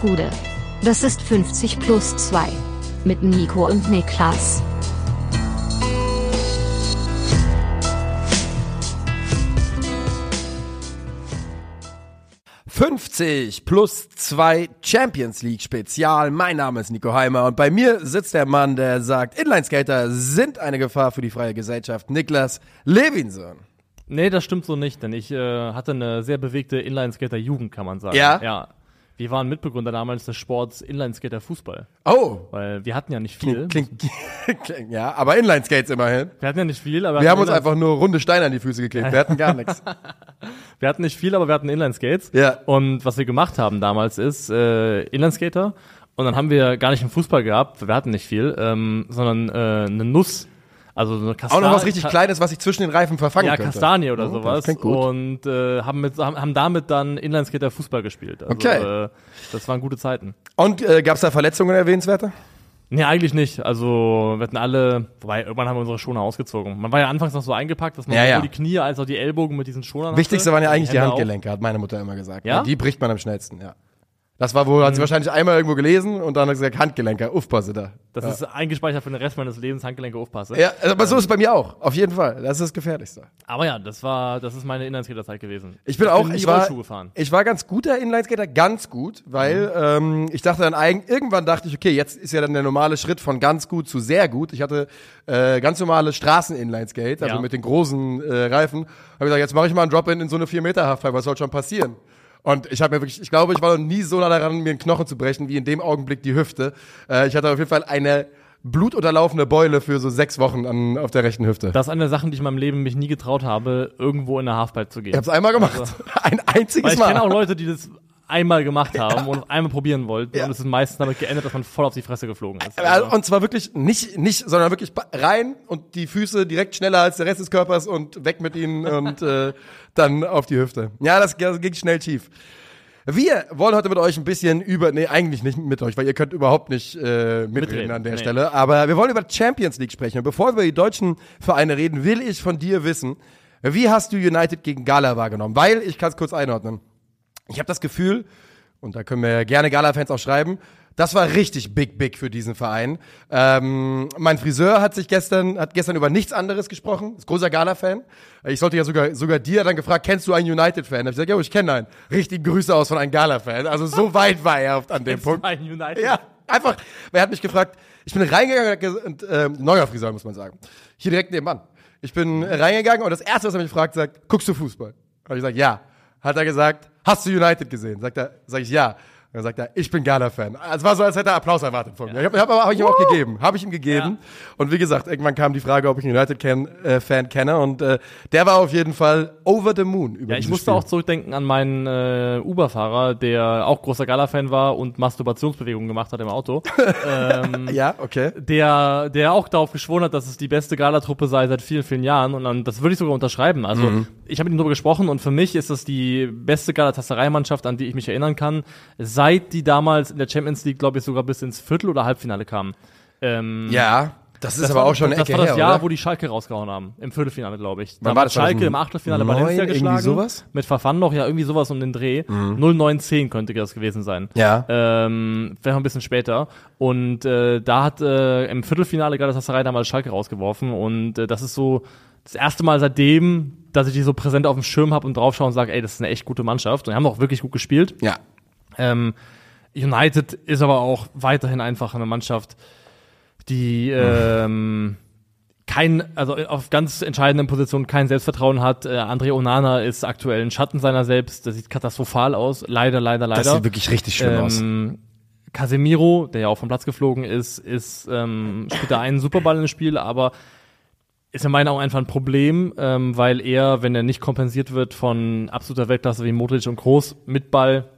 Gude. Das ist 50 plus 2. Mit Nico und Niklas. »50 plus 2 Champions League Spezial. Mein Name ist Nico Heimer und bei mir sitzt der Mann, der sagt, Inlineskater sind eine Gefahr für die freie Gesellschaft. Niklas Levinson. Nee, das stimmt so nicht, denn ich äh, hatte eine sehr bewegte Inlineskater-Jugend, kann man sagen. Ja? Ja. Wir waren Mitbegründer damals des Sports Inlineskater Fußball. Oh, Weil wir hatten ja nicht viel. klingt, klingt ja, aber Inlineskates immerhin. Wir hatten ja nicht viel, aber Wir haben uns einfach nur runde Steine an die Füße geklebt. Wir hatten gar nichts. wir hatten nicht viel, aber wir hatten Inlineskates. Ja. Und was wir gemacht haben damals ist äh, Inlineskater. Und dann haben wir gar nicht einen Fußball gehabt, wir hatten nicht viel, ähm, sondern äh, eine Nuss. Also so eine Auch Kastanie. noch was richtig Kleines, was sich zwischen den Reifen verfangen Ja, könnte. Kastanie oder Oh, sowas. Und äh, haben, mit, haben, haben damit dann Inlineskater Fußball gespielt. Also, Okay. Äh, das waren gute Zeiten. Und äh, gab es da Verletzungen erwähnenswerte? Nee, eigentlich nicht. Also wir hatten alle, wobei irgendwann haben wir unsere Schoner ausgezogen. Man war ja anfangs noch so eingepackt, dass man Ja, sowohl ja. die Knie als auch die Ellbogen mit diesen Schonern Wichtigste hatte. waren ja eigentlich die auch. Handgelenke, hat meine Mutter immer gesagt. Ja? Die bricht man am schnellsten, ja. Das war wohl, hat Mhm. sie wahrscheinlich einmal irgendwo gelesen und dann hat sie gesagt, Handgelenke, aufpasse da. Das ist eingespeichert für den Rest meines Lebens, Handgelenke aufpasse. Ja, aber so ist es bei mir auch. Auf jeden Fall. Das ist das Gefährlichste. Aber ja, das war, das ist meine Inlineskater-Zeit gewesen. Ich bin auch, nie ich war, gefahren. ich war ganz guter Inlineskater, ganz gut, weil Mhm. ähm, ich dachte dann eigen, irgendwann dachte ich, okay, jetzt ist ja dann der normale Schritt von ganz gut zu sehr gut. Ich hatte äh, ganz normale Straßen-Inlineskate, also Ja. mit den großen äh, Reifen. Habe gesagt, jetzt mache ich mal einen Drop-In in so eine 4 Meter Halfpipe, was soll schon passieren? Und ich habe mir wirklich, ich glaube, ich war noch nie so nah daran, mir einen Knochen zu brechen, wie in dem Augenblick die Hüfte. Äh, ich hatte auf jeden Fall eine blutunterlaufene Beule für so sechs Wochen an, auf der rechten Hüfte. Das ist eine der Sachen, die ich in meinem Leben mich nie getraut habe, irgendwo in der Halfpipe zu gehen. ich habe es einmal gemacht. Ein Also, Weil einziges ich Mal. kenne auch Leute, die das einmal gemacht haben und einmal probieren wollten. Ja. Und es ist meistens damit geendet, dass man voll auf die Fresse geflogen ist. Also, und zwar wirklich nicht, nicht, sondern wirklich rein und die Füße direkt schneller als der Rest des Körpers und weg mit ihnen und äh, dann auf die Hüfte. Ja, das, das ging schnell schief. Wir wollen heute mit euch ein bisschen über, nee, eigentlich nicht mit euch, weil ihr könnt überhaupt nicht äh, mitreden Mitreden, an der nee. Stelle. Aber wir wollen über Champions League sprechen. Und bevor wir über die deutschen Vereine reden, will ich von dir wissen, wie hast du United gegen Gala wahrgenommen? Weil, ich kann es kurz einordnen. Ich habe das Gefühl, und da können wir gerne Gala-Fans auch schreiben, das war richtig big, big für diesen Verein. Ähm, mein Friseur hat sich gestern, hat gestern über nichts anderes gesprochen, ist großer Gala-Fan. Ich sollte ja sogar, sogar dir dann gefragt, kennst du einen United-Fan? Hab ich gesagt, ja, ich kenne einen. Richtig Grüße aus von einem Gala-Fan. Also so weit war er auf- an dem Punkt. Ein United. Ja, einfach. Er hat mich gefragt, ich bin reingegangen und äh, neuer Friseur, muss man sagen. Hier direkt nebenan. Ich bin reingegangen und das erste, was er mich fragt, sagt, guckst du Fußball? Habe ich gesagt, ja. Hat er gesagt, hast du United gesehen? Sagt er, sag ich ja. Dann sagt er, ich bin Gala-Fan. Es war so, als hätte er Applaus erwartet von mir. Ich habe hab, hab ich ihm auch gegeben. Habe ich ihm gegeben. Und wie gesagt, irgendwann kam die Frage, ob ich einen United-Fan kenne. Und äh, der war auf jeden Fall over the moon. Über Ja, ich musste Spiel. auch zurückdenken an meinen äh, Uber-Fahrer, der auch großer Gala-Fan war und Masturbationsbewegungen gemacht hat im Auto. ähm, Ja, okay. der, der auch darauf geschworen hat, dass es die beste Galatruppe sei seit vielen, vielen Jahren. Und dann, das würde ich sogar unterschreiben. Also, Mhm. ich habe mit ihm darüber gesprochen und für mich ist das die beste Galatasaray-Mannschaft, an die ich mich erinnern kann, seit die damals in der Champions League, glaube ich, sogar bis ins Viertel- oder Halbfinale kam. Ähm, Ja, das ist das aber war, auch schon eine Das Ecke war das her, Jahr, oder? wo die Schalke rausgehauen haben. Im Viertelfinale, glaube ich. Da war das? Schalke im Achtelfinale Valencia geschlagen. sowas? Mit Verfan noch, ja, irgendwie sowas um den Dreh. 0910 könnte das gewesen sein. Ja. Ähm, vielleicht noch ein bisschen später. Und äh, da hat äh, im Viertelfinale Galatasaray damals Schalke rausgeworfen. Und äh, das ist so das erste Mal seitdem, dass ich die so präsent auf dem Schirm habe und draufschaue und sage, ey, das ist eine echt gute Mannschaft. Und die haben auch wirklich gut gespielt. Ja. Ähm, United ist aber auch weiterhin einfach eine Mannschaft, die ähm, kein, also auf ganz entscheidenden Positionen kein Selbstvertrauen hat. Äh, André Onana ist aktuell ein Schatten seiner selbst. Das sieht katastrophal aus. Leider, leider, leider. Das sieht wirklich richtig schlimm aus. Ähm, Casemiro, der ja auch vom Platz geflogen ist, ist ähm, spielt da einen Superball im Spiel, aber ist in meinen Augen einfach ein Problem, ähm, weil er, wenn er nicht kompensiert wird von absoluter Weltklasse wie Modric und Groß mit Ball,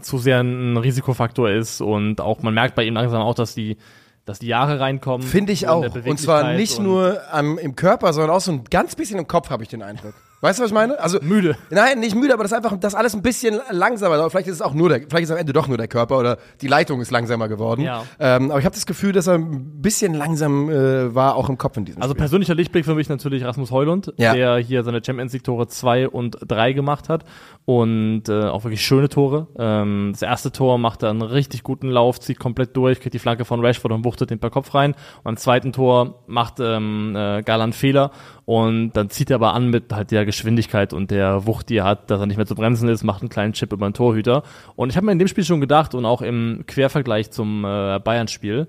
zu sehr ein Risikofaktor ist und auch man merkt bei ihm langsam auch, dass die, dass die Jahre reinkommen. Finde ich auch. Und zwar nicht und- nur am, im Körper, sondern auch so ein ganz bisschen im Kopf, habe ich den Eindruck. Weißt du, was ich meine? Also Müde. Nein, nicht müde, aber das ist einfach, das alles ein bisschen langsamer. Vielleicht ist es auch nur der, vielleicht ist am Ende doch nur der Körper oder die Leitung ist langsamer geworden. Ja. Ähm, aber ich habe das Gefühl, dass er ein bisschen langsam äh, war, auch im Kopf in diesem Also Spiel. persönlicher Lichtblick für mich natürlich Rasmus Heulund, Ja. der hier seine Champions League Tore 2 und 3 gemacht hat und äh, auch wirklich schöne Tore. Ähm, das erste Tor macht er einen richtig guten Lauf, zieht komplett durch, kriegt die Flanke von Rashford und wuchtet den per Kopf rein. Und beim zweiten Tor macht ähm, äh, Gala einen Fehler und dann zieht er aber an mit halt der Geschwindigkeit und der Wucht, die er hat, dass er nicht mehr zu bremsen ist, macht einen kleinen Chip über den Torhüter. Und ich habe mir in dem Spiel schon gedacht und auch im Quervergleich zum äh, Bayern-Spiel,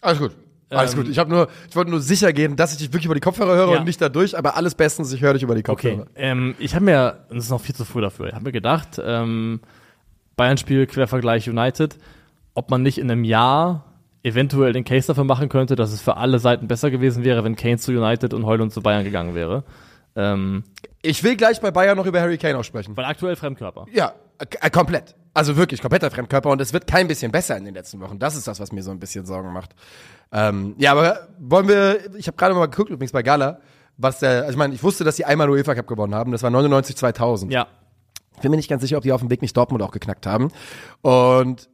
Alles gut. Alles Ähm, gut. Ich habe nur, ich wollte nur sicher gehen, dass ich dich wirklich über die Kopfhörer höre Ja. und nicht dadurch, aber alles bestens, ich höre dich über die Okay, Kopfhörer. ähm, ich habe mir, und es ist noch viel zu früh dafür, ich habe mir gedacht, ähm, Bayern-Spiel, Quervergleich United, ob man nicht in einem Jahr eventuell den Case dafür machen könnte, dass es für alle Seiten besser gewesen wäre, wenn Kane zu United und Heulund zu Bayern gegangen wäre. Ähm, Ich will gleich bei Bayern noch über Harry Kane auch sprechen. weil aktuell Fremdkörper. Ja, äh, komplett. Also wirklich, kompletter Fremdkörper und es wird kein bisschen besser in den letzten Wochen. Das ist das, was mir so ein bisschen Sorgen macht. Ähm, ja, aber wollen wir, ich habe gerade mal geguckt übrigens bei Gala, was der, also ich meine, ich wusste, dass sie einmal UEFA Cup gewonnen haben, das war 99 2000. Ja, Ich bin mir nicht ganz sicher, ob die auf dem Weg nicht Dortmund auch geknackt haben. Und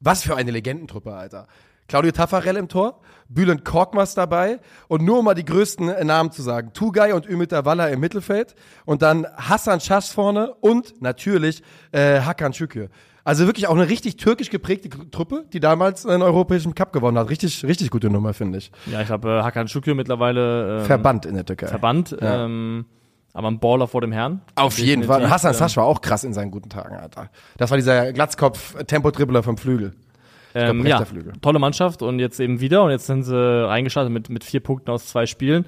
was für eine Legendentruppe, Alter. Claudio Taffarel im Tor, Bülent Korkmaz dabei und nur um mal die größten äh, Namen zu sagen. Tugay und Ümit Davala im Mittelfeld und dann Hassan Schas vorne und natürlich äh, Hakan Şükür. Also wirklich auch eine richtig türkisch geprägte Truppe, die damals einen europäischen Cup gewonnen hat. Richtig, richtig gute Nummer, finde ich. ja, ich glaube, äh, Hakan Şükür mittlerweile ähm, Verbannt in der Türkei. verbannt, Ja. ähm, aber ein Baller vor dem Herrn. Auf jeden Fall. Hassan Sasch war auch krass in seinen guten Tagen, Alter. Das war dieser Glatzkopf-Tempo-Dribbler vom Flügel. Ähm, ja, tolle Mannschaft und jetzt eben wieder und jetzt sind sie reingestartet mit, mit vier Punkten aus zwei Spielen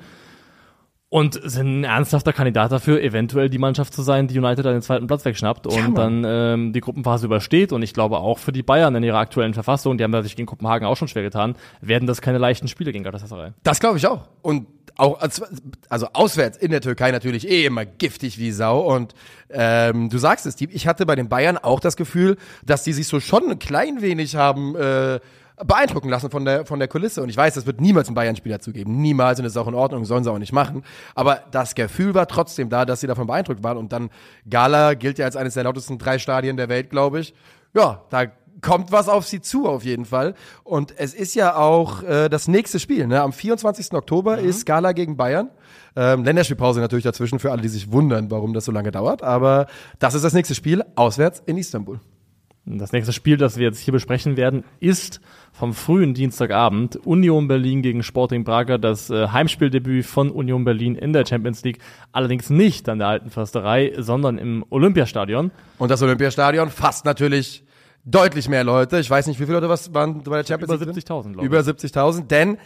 und sind ein ernsthafter Kandidat dafür, eventuell die Mannschaft zu sein, die United an den zweiten Platz wegschnappt und Mann. dann ähm, die Gruppenphase übersteht und ich glaube auch für die Bayern in ihrer aktuellen Verfassung, die haben ja sich gegen Kopenhagen auch schon schwer getan, werden das keine leichten Spiele gegen Galatasaray. Das glaube ich auch. Und auch, als- also auswärts in der Türkei natürlich eh immer giftig wie Sau. Und ähm, du sagst es, ich hatte bei den Bayern auch das Gefühl, dass die sich so schon ein klein wenig haben äh, beeindrucken lassen von der, von der Kulisse. Und ich weiß, das wird niemals ein Bayern-Spieler zugeben. Niemals. Und das ist auch in Ordnung, sollen sie auch nicht machen. Aber das Gefühl war trotzdem da, dass sie davon beeindruckt waren. Und dann Gala gilt ja als eines der lautesten drei Stadien der Welt, glaube ich. Ja, da kommt was auf sie zu auf jeden Fall. Und es ist ja auch äh, das nächste Spiel. Ne? Am 24. Oktober ist Gala gegen Bayern. Ähm, Länderspielpause natürlich dazwischen für alle, die sich wundern, warum das so lange dauert. Aber das ist das nächste Spiel auswärts in Istanbul. Das nächste Spiel, das wir jetzt hier besprechen werden, ist vom frühen Dienstagabend Union Berlin gegen Sporting Braga, das äh, Heimspieldebüt von Union Berlin in der Champions League. Allerdings nicht an der alten Försterei, sondern im Olympiastadion. Und das Olympiastadion fasst natürlich deutlich mehr Leute. Ich weiß nicht, wie viele Leute was waren bei der Champions Über League. drin? 70.000, glaube ich. Über 70.000, denn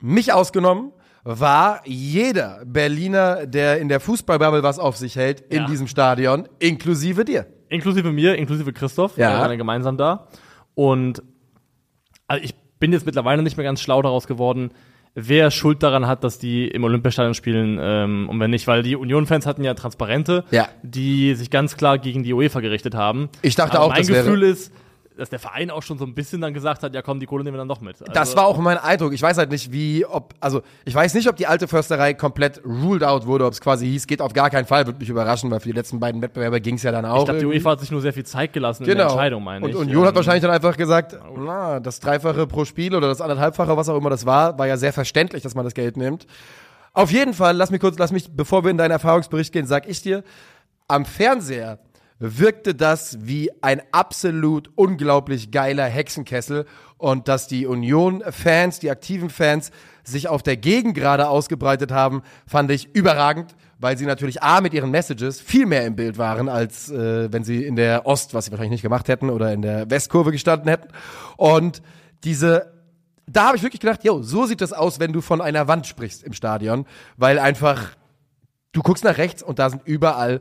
mich ausgenommen war jeder Berliner, der in der Fußballbubble was auf sich hält, in Ja. diesem Stadion, inklusive dir. Inklusive mir, inklusive Christoph. Ja. Wir waren ja gemeinsam da. Und also ich bin jetzt mittlerweile nicht mehr ganz schlau daraus geworden, wer Schuld daran hat, dass die im Olympiastadion spielen ähm, und wenn nicht, weil die Union-Fans hatten ja Transparente, Ja. die sich ganz klar gegen die UEFA gerichtet haben. Ich dachte Aber auch, mein das wäre- Gefühl ist, dass der Verein auch schon so ein bisschen dann gesagt hat, ja komm, die Kohle nehmen wir dann doch mit. Also, Das war auch mein Eindruck. Ich weiß halt nicht, wie, ob, also ich weiß nicht, ob die alte Försterei komplett ruled out wurde, ob es quasi hieß, geht auf gar keinen Fall, würde mich überraschen, weil für die letzten beiden Wettbewerbe ging es ja dann auch. ich glaube, die. UEFA hat sich nur sehr viel Zeit gelassen in der Genau. Entscheidung, meine und ich. Union hat Ähm, wahrscheinlich dann einfach gesagt, na, das Dreifache pro Spiel oder das anderthalbfache, was auch immer das war, war ja sehr verständlich, dass man das Geld nimmt. Auf jeden Fall, lass mich kurz, lass mich, bevor wir in deinen Erfahrungsbericht gehen, sag ich dir, am Fernseher wirkte das wie ein absolut unglaublich geiler Hexenkessel und dass die Union-Fans, die aktiven Fans, sich auf der Gegend gerade ausgebreitet haben, fand ich überragend, weil sie natürlich A mit ihren Messages viel mehr im Bild waren, als äh, wenn sie in der Ost, was sie wahrscheinlich nicht gemacht hätten, oder in der Westkurve gestanden hätten. Und diese da habe ich wirklich gedacht, yo, so sieht das aus, wenn du von einer Wand sprichst im Stadion, weil einfach du guckst nach rechts und da sind überall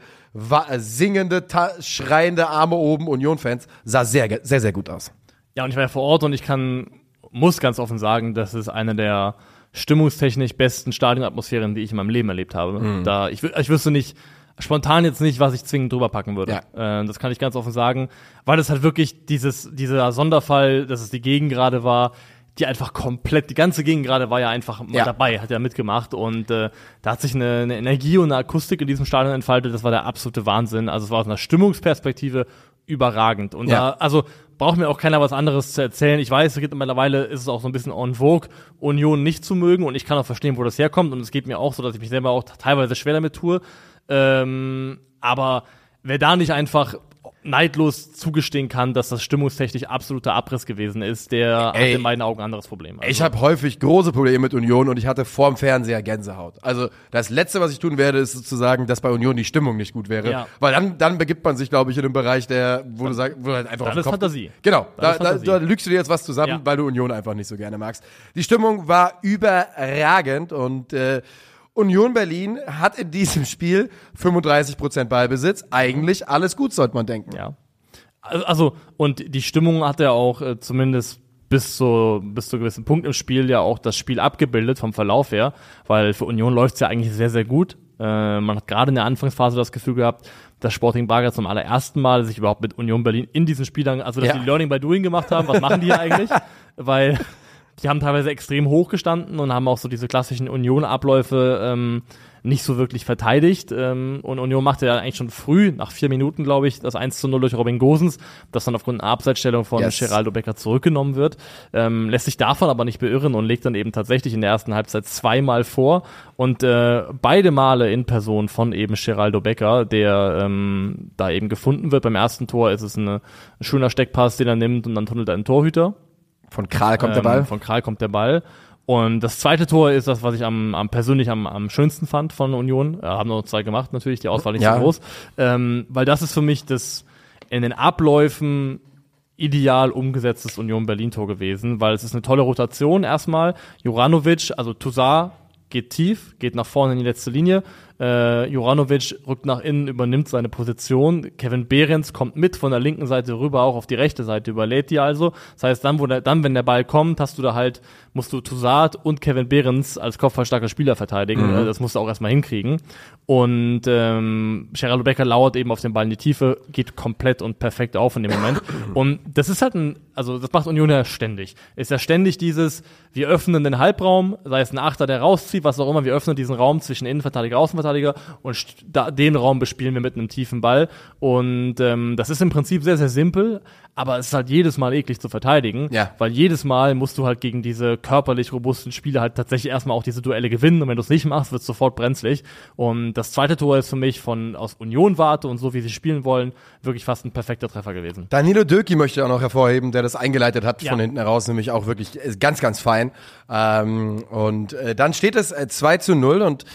singende, schreiende Arme oben Union-Fans. Sah sehr, sehr, sehr gut aus. Ja, und ich war ja vor Ort und ich kann, muss ganz offen sagen, das ist eine der stimmungstechnisch besten Stadionatmosphären, die ich in meinem Leben erlebt habe. Mhm. Da, ich, ich wüsste nicht, spontan jetzt nicht, was ich zwingend drüber packen würde. Äh, das kann ich ganz offen sagen, weil es halt wirklich dieses, dieser Sonderfall, dass es die Gegend gerade war, die einfach komplett, die ganze Gegend gerade war ja einfach mal Ja. dabei, hat ja mitgemacht und äh, da hat sich eine, eine Energie und eine Akustik in diesem Stadion entfaltet, das war der absolute Wahnsinn. Also es war aus einer Stimmungsperspektive überragend. Und Ja. da, also braucht mir auch keiner was anderes zu erzählen. Ich weiß, es gibt mittlerweile ist es auch so ein bisschen en vogue, Union nicht zu mögen und ich kann auch verstehen, wo das herkommt. Und es geht mir auch so, dass ich mich selber auch teilweise schwer damit tue. Ähm, aber wer da nicht einfach neidlos zugestehen kann, dass das stimmungstechnisch absoluter Abriss gewesen ist, der Ey. hat in meinen Augen ein anderes Problem. Also, Ich habe häufig große Probleme mit Union und ich hatte vorm Fernseher Gänsehaut. Also das Letzte, was ich tun werde, ist sozusagen, dass bei Union die Stimmung nicht gut wäre. Ja. Weil dann, dann begibt man sich, glaube ich, in einem Bereich, der, wo du sagst, wo du halt einfach dann auf den ist Kopf Fantasie. Genau, Dann da, ist da, Fantasie. da lügst du dir jetzt was zusammen, Ja. weil du Union einfach nicht so gerne magst. Die Stimmung war überragend und äh, Union Berlin hat in diesem Spiel 35% Ballbesitz. Eigentlich alles gut, sollte man denken. Ja. Also, also, und die Stimmung hat er auch äh, zumindest bis zu, bis zu gewissen Punkt im Spiel ja auch das Spiel abgebildet vom Verlauf her, weil für Union läuft's ja eigentlich sehr, sehr gut. Äh, man hat gerade in der Anfangsphase das Gefühl gehabt, dass Sporting Braga zum allerersten Mal sich überhaupt mit Union Berlin in diesen Spielern, also dass Ja. die Learning by Doing gemacht haben, was machen die eigentlich? Weil die haben teilweise extrem hoch gestanden und haben auch so diese klassischen Union-Abläufe ähm, nicht so wirklich verteidigt. Ähm, und Union machte ja eigentlich schon früh, nach vier Minuten, glaube ich, das 1 zu 0 durch Robin Gosens, das dann aufgrund einer Abseitsstellung von Yes. Geraldo Becker zurückgenommen wird. Ähm, lässt sich davon aber nicht beirren und legt dann eben tatsächlich in der ersten Halbzeit zweimal vor. Und äh, beide Male in Person von eben Geraldo Becker, der ähm, da eben gefunden wird. Beim ersten Tor ist es eine, ein schöner Steckpass, den er nimmt und dann tunnelt er einen Torhüter. Von Kral kommt der Ähm, Ball. Von Kral kommt der Ball. Und das zweite Tor ist das, was ich am, am persönlich am, am schönsten fand von Union. Äh, haben noch zwei gemacht natürlich, die Auswahl nicht Ja. so groß. Ähm, weil das ist für mich das in den Abläufen ideal umgesetztes Union Berlin Tor gewesen, weil es ist eine tolle Rotation erstmal. Juranovic, also Toussaint geht tief, geht nach vorne in die letzte Linie. Äh, Juranovic rückt nach innen, übernimmt seine Position. Kevin Behrens kommt mit von der linken Seite rüber, auch auf die rechte Seite, überlädt die also. Das heißt, dann, wo der, dann, wenn der Ball kommt, hast du da halt, musst du Toussaint und Kevin Behrens als kopfballstarker Spieler verteidigen. Äh, Das musst du auch erstmal hinkriegen. Und ähm, Geraldo Becker lauert eben auf den Ball in die Tiefe, geht komplett und perfekt auf in dem Moment. Und das ist halt ein, also das macht Union ja ständig. Ist ja ständig dieses, wir öffnen den Halbraum, sei es ein Achter, der rauszieht, was auch immer, wir öffnen diesen Raum zwischen Innenverteidiger, Außenverteidiger und st- da, den Raum bespielen wir mit einem tiefen Ball. Und ähm, das ist im Prinzip sehr, sehr simpel, aber es ist halt jedes Mal eklig zu verteidigen, Ja. weil jedes Mal musst du halt gegen diese körperlich robusten Spieler halt tatsächlich erstmal auch diese Duelle gewinnen und wenn du es nicht machst, wird es sofort brenzlig. Und das zweite Tor ist für mich von aus Union-Warte und so wie sie spielen wollen, wirklich fast ein perfekter Treffer gewesen. Danilo Döki möchte ich auch noch hervorheben, der das eingeleitet hat Ja. von hinten heraus, nämlich auch wirklich äh, ganz, ganz fein. Ähm, und äh, dann steht es äh, 2 zu 0 und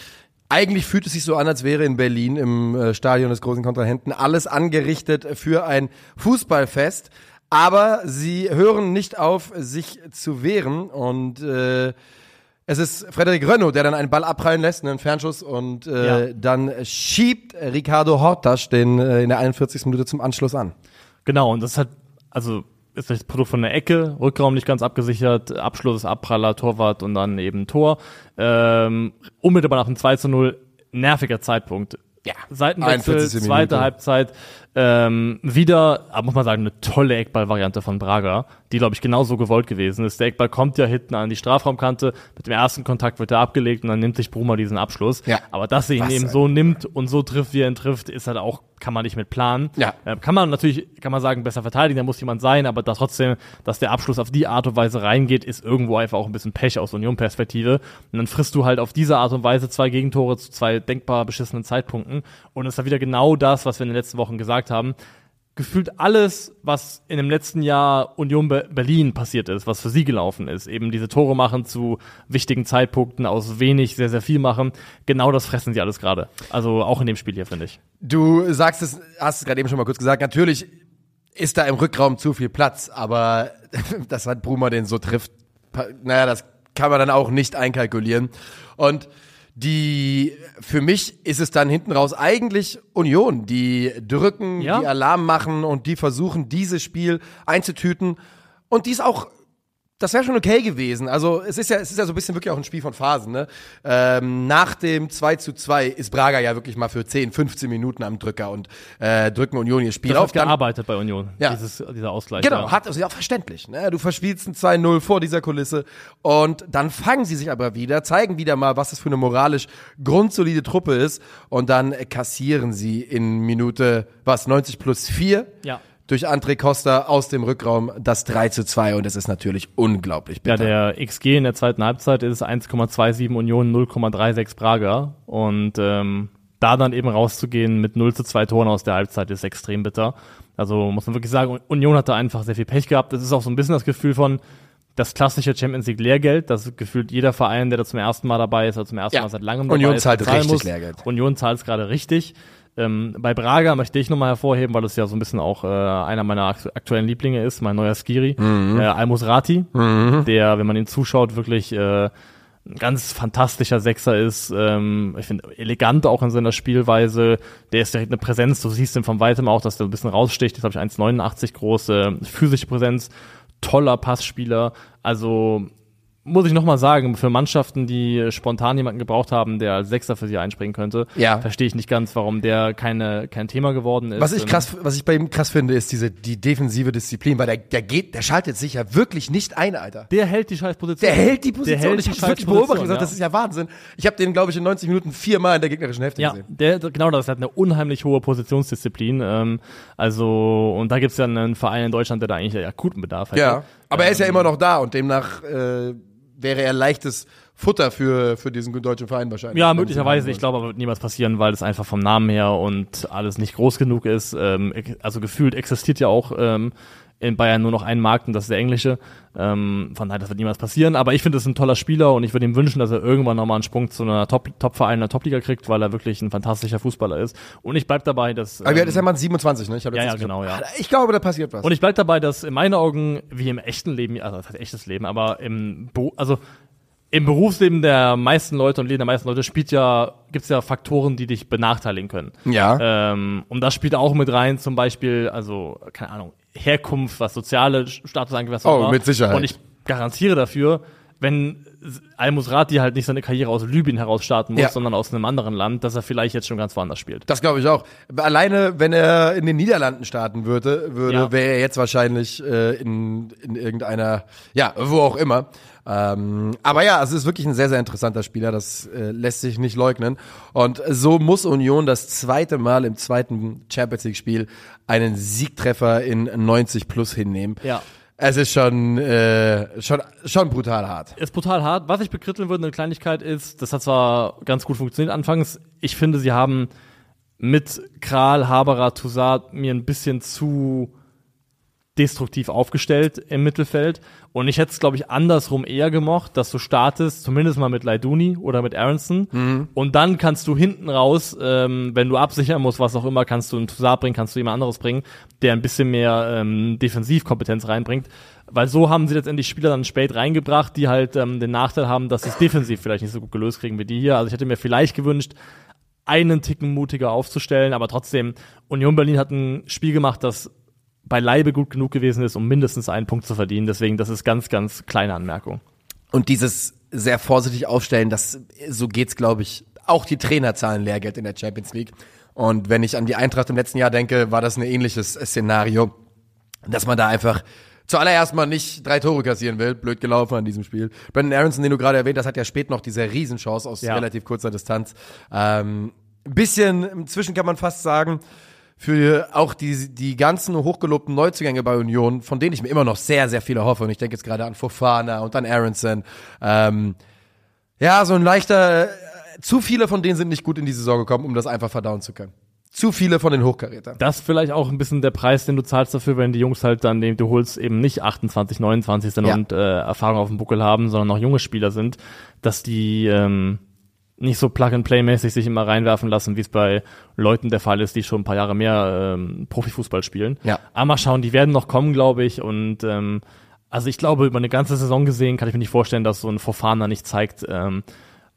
eigentlich fühlt es sich so an, als wäre in Berlin im äh, Stadion des großen Kontrahenten alles angerichtet für ein Fußballfest. Aber sie hören nicht auf, sich zu wehren und äh, es ist Frederik Rönno, der dann einen Ball abprallen lässt, einen Fernschuss und äh, Ja. dann schiebt Ricardo Hortasch den äh, in der 41. Minute zum Anschluss an. Genau, und das hat, also ist das Produkt von der Ecke, Rückraum nicht ganz abgesichert, Abschluss Abpraller, Torwart und dann eben Tor. Ähm, unmittelbar nach dem 2 zu 0, nerviger Zeitpunkt. Ja, Seitenwechsel, 41. zweite Minute. Halbzeit. Ähm, wieder, muss man sagen, eine tolle Eckball-Variante von Braga, die, glaube ich, genauso gewollt gewesen ist. Der Eckball kommt ja hinten an die Strafraumkante, mit dem ersten Kontakt wird er abgelegt und dann nimmt sich Bruma diesen Abschluss. Ja. Aber dass er ihn Was eben so nimmt und so trifft, wie er ihn trifft, ist halt auch, kann man nicht mit planen. Ja. Äh, kann man natürlich, kann man sagen, besser verteidigen, da muss jemand sein, aber da trotzdem, dass der Abschluss auf die Art und Weise reingeht, ist irgendwo einfach auch ein bisschen Pech aus Union-Perspektive. Und dann frisst du halt auf diese Art und Weise zwei Gegentore zu zwei denkbar beschissenen Zeitpunkten. Und es ist dann wieder genau das, was wir in den letzten Wochen gesagt haben. Gefühlt alles, was in dem letzten Jahr Union Be Berlin passiert ist, was für sie gelaufen ist, eben diese Tore machen zu wichtigen Zeitpunkten, aus wenig sehr, sehr viel machen, genau das fressen sie alles gerade. Also auch in dem Spiel hier, finde ich. Du sagst es, hast es gerade eben schon mal kurz gesagt, natürlich ist da im Rückraum zu viel Platz, aber dass halt Bruma den so trifft, naja, das kann man dann auch nicht einkalkulieren. Und die, für mich ist es dann hinten raus eigentlich Union, die drücken, Ja. die Alarm machen und die versuchen, dieses Spiel einzutüten und dies auch das wäre schon okay gewesen. Also es ist ja, es ist ja so ein bisschen wirklich auch ein Spiel von Phasen. Ne? Ähm, nach dem 2 zu 2 ist Braga ja wirklich mal für 10, 15 Minuten am Drücker und äh, drücken Union ihr Spiel Das auf. hat gearbeitet bei Union, Ja. dieses, dieser Ausgleich. Genau, ja. hat also ja verständlich. Ne? Du verspielst ein 2-0 vor dieser Kulisse und dann fangen sie sich aber wieder, zeigen wieder mal, was das für eine moralisch grundsolide Truppe ist und dann kassieren sie in Minute, was, 90 plus 4? Ja. Durch André Costa aus dem Rückraum das 3 zu 2 und es ist natürlich unglaublich Ja, bitter. der XG in der zweiten Halbzeit ist 1,27 Union, 0,36 Braga. Und ähm, da dann eben rauszugehen mit 0 zu 2 Toren aus der Halbzeit ist extrem bitter. Also muss man wirklich sagen, Union hatte einfach sehr viel Pech gehabt. Das ist auch so ein bisschen das Gefühl von das klassische Champions League Lehrgeld, das gefühlt jeder Verein, der da zum ersten Mal dabei ist oder zum ersten Ja. Mal seit langem Union dabei ist, zahlt richtig muss. Lehrgeld. Union zahlt es gerade richtig. Ähm, bei Braga möchte ich nochmal hervorheben, weil es ja so ein bisschen auch äh, einer meiner akt aktuellen Lieblinge ist, mein neuer Skiri, äh, Al-Musrati, der, wenn man ihn zuschaut, wirklich äh, ein ganz fantastischer Sechser ist. Ähm, ich finde elegant auch in seiner Spielweise. Der ist direkt eine Präsenz. Du siehst ihn von weitem auch, dass der ein bisschen raussticht. Ist, glaube ich, 1,89 groß, äh, physische Präsenz, toller Passspieler. Also muss ich nochmal sagen, für Mannschaften, die spontan jemanden gebraucht haben, der als Sechser für sie einspringen könnte, Ja. verstehe ich nicht ganz, warum der keine, kein Thema geworden ist. Was ich Ähm, krass, was ich bei ihm krass finde, ist diese die defensive Disziplin, weil der, der geht, der schaltet sich ja wirklich nicht ein, Alter. Der hält die Scheißposition. Der hält die Position. Der hält ich habe wirklich beobachtet und gesagt, ja. das ist ja Wahnsinn. Ich habe den, glaube ich, in 90 Minuten viermal in der gegnerischen Hälfte Ja, gesehen. der, genau das hat eine unheimlich hohe Positionsdisziplin. Ähm, also, und da gibt's ja einen Verein in Deutschland, der da eigentlich akuten Bedarf hat. Ja, aber er ist ja immer noch da und demnach äh, wäre er leichtes Futter für, für diesen deutschen Verein wahrscheinlich. Ja, möglicherweise. Ich glaube, aber wird niemals passieren, weil es einfach vom Namen her und alles nicht groß genug ist. Ähm, also gefühlt existiert ja auch ähm, in Bayern nur noch ein Markt und das ist der englische. Ähm, von daher, das wird niemals passieren. Aber ich finde, es ist ein toller Spieler und ich würde ihm wünschen, dass er irgendwann nochmal einen Sprung zu einer Top- Top-Verein, einer Top-Liga kriegt, weil er wirklich ein fantastischer Fußballer ist. Und ich bleib dabei, dass. Aber wie alt ähm, ist der Mann? 27, ne? Ich hab Ja, ja, genau, ja. Ich glaube, da passiert was. Und ich bleib dabei, dass in meinen Augen, wie im echten Leben, also das heißt echtes Leben, aber im Beru also im Berufsleben der meisten Leute und Leben der meisten Leute spielt ja, gibt's ja Faktoren, die dich benachteiligen können. ja. Ähm, und das spielt auch mit rein, zum Beispiel, also, keine Ahnung, Herkunft, was soziale Status angeht, was auch Oh, immer. mit Sicherheit. Und ich garantiere dafür, wenn Al-Musrati halt nicht seine Karriere aus Libyen heraus starten muss, Ja. sondern aus einem anderen Land, dass er vielleicht jetzt schon ganz woanders spielt. Das glaube ich auch. Alleine, wenn er in den Niederlanden starten würde, würde Ja. wäre er jetzt wahrscheinlich äh, in, in irgendeiner, ja, wo auch immer. Ähm, aber ja, es ist wirklich ein sehr, sehr interessanter Spieler, das äh, lässt sich nicht leugnen. Und so muss Union das zweite Mal im zweiten Champions League-Spiel einen Siegtreffer in 90 plus hinnehmen. Ja. Es ist schon, äh, schon, schon brutal hart. ist brutal hart. Was ich bekritteln würde, eine Kleinigkeit ist, das hat zwar ganz gut funktioniert anfangs, ich finde, sie haben mit Kral, Haberer, Toussaint mir ein bisschen zu destruktiv aufgestellt im Mittelfeld. Und ich hätte es, glaube ich, andersrum eher gemocht, dass du startest, zumindest mal mit Leiduni oder mit Aronson. Und dann kannst du hinten raus, ähm, wenn du absichern musst, was auch immer, kannst du einen Toussaint bringen, kannst du jemand anderes bringen, der ein bisschen mehr ähm, Defensivkompetenz reinbringt. Weil so haben sie letztendlich Spieler dann spät reingebracht, die halt ähm, den Nachteil haben, dass sie es defensiv vielleicht nicht so gut gelöst kriegen wie die hier. Also ich hätte mir vielleicht gewünscht, einen Ticken mutiger aufzustellen, aber trotzdem, Union Berlin hat ein Spiel gemacht, das beileibe gut genug gewesen ist, um mindestens einen Punkt zu verdienen. Deswegen, das ist ganz, ganz kleine Anmerkung. Und dieses sehr vorsichtig aufstellen, das so geht's, glaube ich, auch die Trainer zahlen Lehrgeld in der Champions League. Und wenn ich an die Eintracht im letzten Jahr denke, war das ein ähnliches Szenario, dass man da einfach zuallererst mal nicht drei Tore kassieren will. Blöd gelaufen an diesem Spiel. Brandon Aronson, den du gerade erwähnt hast, hat ja spät noch diese Riesenchance aus Ja. relativ kurzer Distanz. Ähm, ein bisschen inzwischen kann man fast sagen, für auch die, die ganzen hochgelobten Neuzugänge bei Union, von denen ich mir immer noch sehr, sehr viele hoffe. Und ich denke jetzt gerade an Fofana und an Aronson. Ähm, ja, so ein leichter, äh, zu viele von denen sind nicht gut in die Saison gekommen, um das einfach verdauen zu können. Zu viele von den Hochkarätern. Das ist vielleicht auch ein bisschen der Preis, den du zahlst dafür, wenn die Jungs halt dann, den du holst, eben nicht 28, 29 sind Ja. und äh, Erfahrung auf dem Buckel haben, sondern noch junge Spieler sind, dass die ähm, nicht so Plug-and-Play-mäßig sich immer reinwerfen lassen, wie es bei Leuten der Fall ist, die schon ein paar Jahre mehr ähm, Profifußball spielen. Ja. Aber mal schauen, die werden noch kommen, glaube ich. Und ähm, also ich glaube, über eine ganze Saison gesehen kann ich mir nicht vorstellen, dass so ein Fofana nicht zeigt, ähm,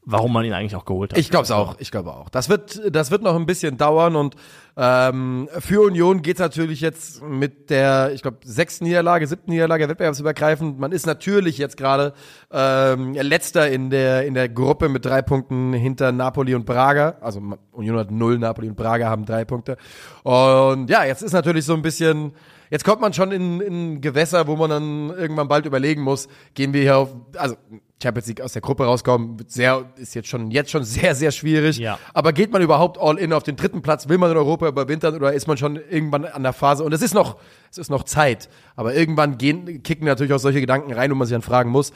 warum man ihn eigentlich auch geholt hat. Ich glaube es auch, ich glaube auch. Das wird, das wird noch ein bisschen dauern und ähm, für Union geht's natürlich jetzt mit der, ich glaube, sechsten Niederlage, siebten Niederlage wettbewerbsübergreifend. Man ist natürlich jetzt gerade ähm, letzter in der in der Gruppe mit drei Punkten hinter Napoli und Braga. Also Union hat null, Napoli und Braga haben drei Punkte. Und ja, jetzt ist natürlich so ein bisschen Jetzt kommt man schon in, in Gewässer, wo man dann irgendwann bald überlegen muss, gehen wir hier auf, also Champions League aus der Gruppe rauskommen, sehr, ist jetzt schon, jetzt schon sehr, sehr schwierig. Ja. Aber geht man überhaupt all in auf den dritten Platz? Will man in Europa überwintern oder ist man schon irgendwann an der Phase? Und es ist noch, es ist noch Zeit. Aber irgendwann gehen, kicken natürlich auch solche Gedanken rein, wo man sich dann fragen muss,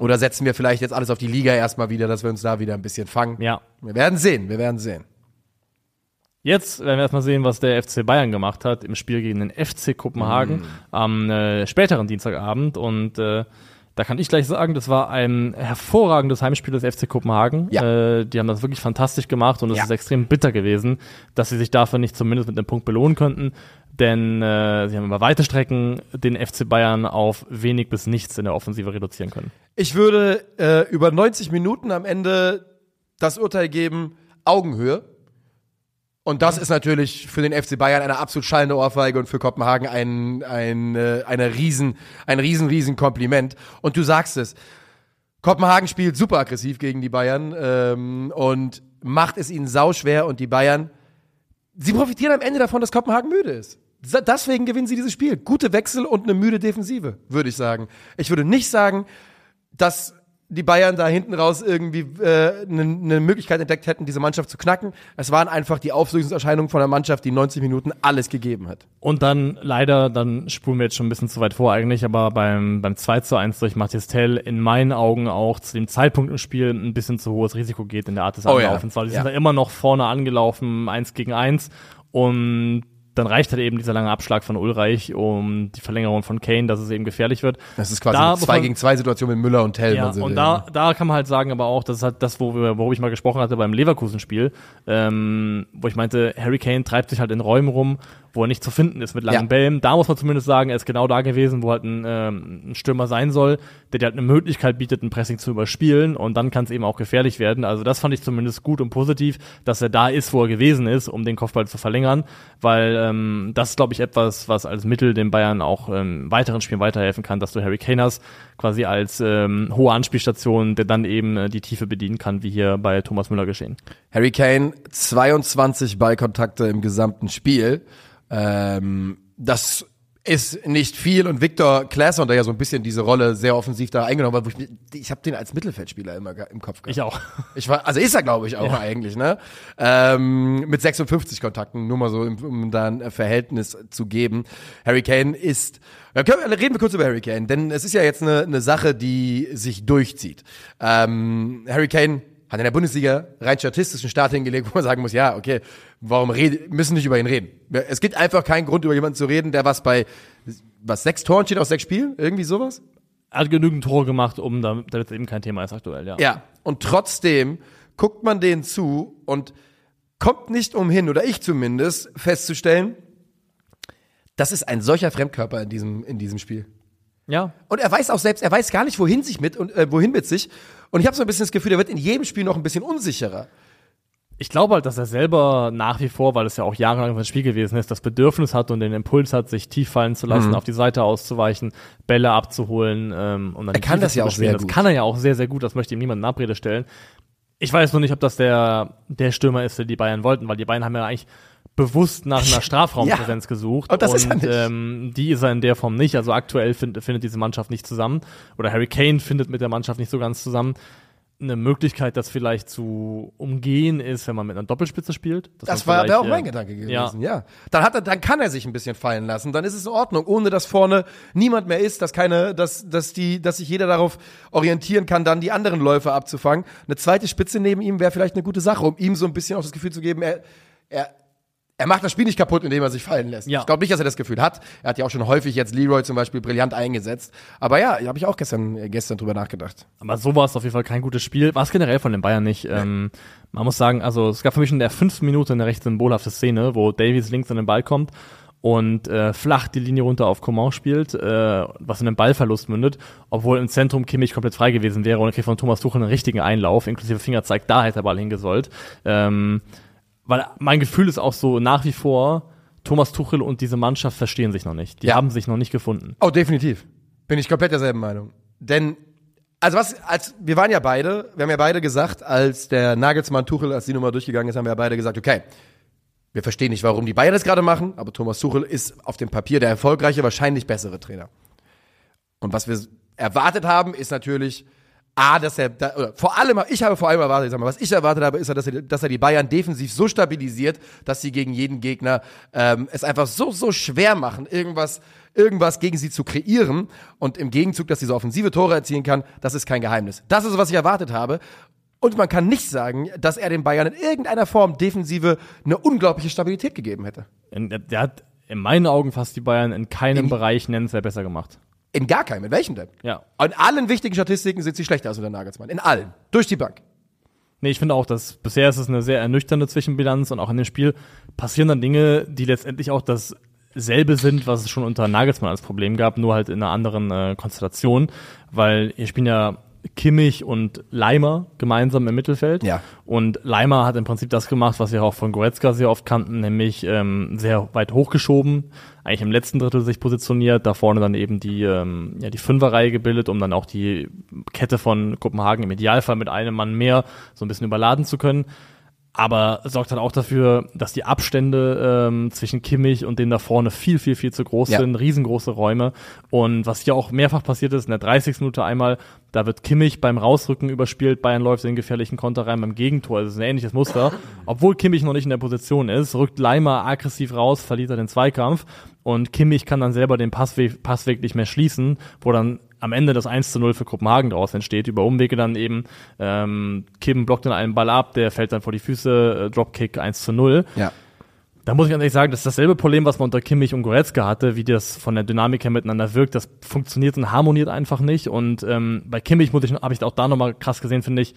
oder setzen wir vielleicht jetzt alles auf die Liga erstmal wieder, dass wir uns da wieder ein bisschen fangen? Ja. Wir werden sehen, wir werden sehen. Jetzt werden wir erstmal sehen, was der FC Bayern gemacht hat im Spiel gegen den FC Kopenhagen Mm. am äh, späteren Dienstagabend. Und äh, da kann ich gleich sagen, das war ein hervorragendes Heimspiel des FC Kopenhagen. Ja. Äh, die haben das wirklich fantastisch gemacht und es Ja. ist extrem bitter gewesen, dass sie sich dafür nicht zumindest mit einem Punkt belohnen könnten. Denn äh, sie haben über weite Strecken den FC Bayern auf wenig bis nichts in der Offensive reduzieren können. Ich würde äh, über 90 Minuten am Ende das Urteil geben, Augenhöhe. Und das ist natürlich für den FC Bayern eine absolut schallende Ohrfeige und für Kopenhagen ein, ein, äh, eine riesen, ein riesen, riesen Kompliment. Und du sagst es, Kopenhagen spielt super aggressiv gegen die Bayern ähm, und macht es ihnen sauschwer und die Bayern, sie profitieren am Ende davon, dass Kopenhagen müde ist. Deswegen gewinnen sie dieses Spiel. Gute Wechsel und eine müde Defensive, würde ich sagen. Ich würde nicht sagen, dass die Bayern da hinten raus irgendwie äh, eine ne Möglichkeit entdeckt hätten, diese Mannschaft zu knacken. Es waren einfach die Auflösungserscheinungen von einer Mannschaft, die 90 Minuten alles gegeben hat. Und dann leider, dann spulen wir jetzt schon ein bisschen zu weit vor eigentlich, aber beim, beim 2 zu 1 durch Matthias Tell in meinen Augen auch zu dem Zeitpunkt im Spiel ein bisschen zu hohes Risiko geht in der Art des Oh ja. Anlaufens, weil die Ja. sind da immer noch vorne angelaufen, eins gegen eins und dann reicht halt eben dieser lange Abschlag von Ulreich um die Verlängerung von Kane, dass es eben gefährlich wird. Das ist quasi Da eine muss 2 man- gegen 2 Situation mit Müller und Tell. Ja, und da, da kann man halt sagen, aber auch, das ist halt das, wo wir, worüber ich mal gesprochen hatte beim Leverkusen-Spiel, ähm, wo ich meinte, Harry Kane treibt sich halt in Räumen rum, wo er nicht zu finden ist mit langen Ja. Bällen. Da muss man zumindest sagen, er ist genau da gewesen, wo halt ein, ähm, ein Stürmer sein soll, der dir halt eine Möglichkeit bietet, ein Pressing zu überspielen und dann kann es eben auch gefährlich werden. Also das fand ich zumindest gut und positiv, dass er da ist, wo er gewesen ist, um den Kopfball zu verlängern, weil ähm, das ist, glaube ich, etwas, was als Mittel den Bayern auch ähm, weiteren Spielen weiterhelfen kann, dass du Harry Kane hast, quasi als ähm, hohe Anspielstation, der dann eben äh, die Tiefe bedienen kann, wie hier bei Thomas Müller geschehen. Harry Kane, 22 Ballkontakte im gesamten Spiel. Ähm, das ist nicht viel und Victor Claesson, der ja so ein bisschen diese Rolle sehr offensiv da eingenommen hat, wo ich, ich habe den als Mittelfeldspieler immer im Kopf gehabt. Ich auch. Ich war, also ist er, glaube ich, auch eigentlich, ne? Ähm, mit 56 Kontakten, nur mal so, um, da ein Verhältnis zu geben. Harry Kane ist, ja, reden wir kurz über Harry Kane, denn es ist ja jetzt eine, eine Sache, die sich durchzieht. Ähm, Harry Kane hat in der Bundesliga rein statistischen Start hingelegt, wo man sagen muss, ja, okay, warum rede, müssen nicht über ihn reden. Es gibt einfach keinen Grund, über jemanden zu reden, der was bei, was, sechs Toren steht aus sechs Spielen? Irgendwie sowas? Er hat genügend Tore gemacht, um damit damit es eben kein Thema ist aktuell, ja. Ja, und trotzdem guckt man denen zu und kommt nicht umhin, oder ich zumindest, festzustellen, das ist ein solcher Fremdkörper in diesem, in diesem Spiel. Ja, Und er weiß auch selbst, er weiß gar nicht, wohin sich mit und äh, wohin mit sich. Und ich habe so ein bisschen das Gefühl, er wird in jedem Spiel noch ein bisschen unsicherer. ich glaube halt, dass er selber nach wie vor, weil es ja auch jahrelang sein Spiel gewesen ist, das Bedürfnis hat und den Impuls hat, sich tief fallen zu lassen, auf die Seite auszuweichen, Bälle abzuholen ähm, und dann Er kann das ja auch sehr Das gut. kann er ja auch sehr, sehr gut. Das möchte ihm niemand in Abrede stellen. Ich weiß nur nicht, ob das der, der Stürmer ist, der die Bayern wollten, weil die Bayern haben ja eigentlich bewusst nach einer Strafraumpräsenz gesucht. Und das ist er nicht. Ähm, die ist er in der Form nicht. Also aktuell find, findet diese Mannschaft nicht zusammen. Oder Harry Kane findet mit der Mannschaft nicht so ganz zusammen. Eine Möglichkeit, das vielleicht zu umgehen, ist, wenn man mit einer Doppelspitze spielt. Das war wäre auch mein äh, Gedanke gewesen, Ja. ja. Dann, hat er, dann kann er sich ein bisschen fallen lassen, dann ist es in Ordnung, ohne dass vorne niemand mehr ist, dass keine, dass, dass die, dass sich jeder darauf orientieren kann, dann die anderen Läufer abzufangen. Eine zweite Spitze neben ihm wäre vielleicht eine gute Sache, um ihm so ein bisschen auch das Gefühl zu geben, er, er, er macht das Spiel nicht kaputt, indem er sich fallen lässt. Ja. Ich glaube nicht, dass er das Gefühl hat. Er hat ja auch schon häufig jetzt Leroy zum Beispiel brillant eingesetzt. Aber ja, habe ich auch gestern, äh, gestern drüber nachgedacht. Aber so war es auf jeden Fall kein gutes Spiel. War es generell von den Bayern nicht. Ähm, man muss sagen, also es gab für mich in der fünften Minute eine recht symbolhafte Szene, wo Davies links an den Ball kommt und äh, flach die Linie runter auf Coman spielt, äh, was in einem Ballverlust mündet, obwohl im Zentrum Kimmich komplett frei gewesen wäre und kriegt von Thomas Tuchel einen richtigen Einlauf, inklusive Fingerzeig, da hätte der Ball hingesollt. Ähm, weil mein Gefühl ist auch so nach wie vor, Thomas Tuchel und diese Mannschaft verstehen sich noch nicht. Die Ja. haben sich noch nicht gefunden. Oh, definitiv. Bin ich komplett derselben Meinung. Denn, also was, als, wir waren ja beide, wir haben ja beide gesagt, als der Nagelsmann Tuchel, als die Nummer durchgegangen ist, haben wir ja beide gesagt, okay, wir verstehen nicht, warum die Bayern das gerade machen, aber Thomas Tuchel ist auf dem Papier der erfolgreiche, wahrscheinlich bessere Trainer. Und was wir erwartet haben, ist natürlich, A, dass er, da, oder vor allem, ich habe vor allem erwartet, ich sag mal, was ich erwartet habe, ist, dass er, dass er die Bayern defensiv so stabilisiert, dass sie gegen jeden Gegner ähm, es einfach so, so schwer machen, irgendwas, irgendwas gegen sie zu kreieren und im Gegenzug, dass sie so offensive Tore erzielen kann, das ist kein Geheimnis. Das ist, was ich erwartet habe. Und man kann nicht sagen, dass er den Bayern in irgendeiner Form Defensive eine unglaubliche Stabilität gegeben hätte. Der hat in meinen Augen fast die Bayern in keinem In- Bereich nennenswert besser gemacht. In gar keinem. In welchem denn? Ja. In allen wichtigen Statistiken sind sie schlechter als unter Nagelsmann. In allen. Durch die Bank. Nee, ich finde auch, dass bisher ist es eine sehr ernüchternde Zwischenbilanz und auch in dem Spiel passieren dann Dinge, die letztendlich auch dasselbe sind, was es schon unter Nagelsmann als Problem gab, nur halt in einer anderen äh, Konstellation, weil hier spielen ja Kimmich und Leimer gemeinsam im Mittelfeld. Ja. Und Leimer hat im Prinzip das gemacht, was wir auch von Goretzka sehr oft kannten, nämlich ähm, sehr weit hochgeschoben, eigentlich im letzten Drittel sich positioniert, da vorne dann eben die, ähm, ja, die Fünferreihe gebildet, um dann auch die Kette von Kopenhagen im Idealfall mit einem Mann mehr so ein bisschen überladen zu können. Aber sorgt halt auch dafür, dass die Abstände ähm, zwischen Kimmich und denen da vorne viel, viel, viel zu groß Ja. sind, riesengroße Räume. Und was hier auch mehrfach passiert ist, in der 30. Minute einmal, da wird Kimmich beim Rausrücken überspielt, Bayern läuft in den gefährlichen Konter rein beim Gegentor. Also es ist ein ähnliches Muster. Obwohl Kimmich noch nicht in der Position ist, rückt Leimer aggressiv raus, verliert er den Zweikampf und Kimmich kann dann selber den Passweg, Passweg nicht mehr schließen, wo dann am Ende das 1 zu 0 für Kopenhagen daraus entsteht. Über Umwege dann eben, ähm, Kim blockt dann einen Ball ab, der fällt dann vor die Füße, äh, Dropkick 1 zu 0. Ja. Da muss ich ganz ehrlich sagen, das ist dasselbe Problem, was man unter Kimmich und Goretzka hatte, wie das von der Dynamik her miteinander wirkt. Das funktioniert und harmoniert einfach nicht. Und ähm, bei Kimmich muss ich, habe ich auch da nochmal krass gesehen, finde ich.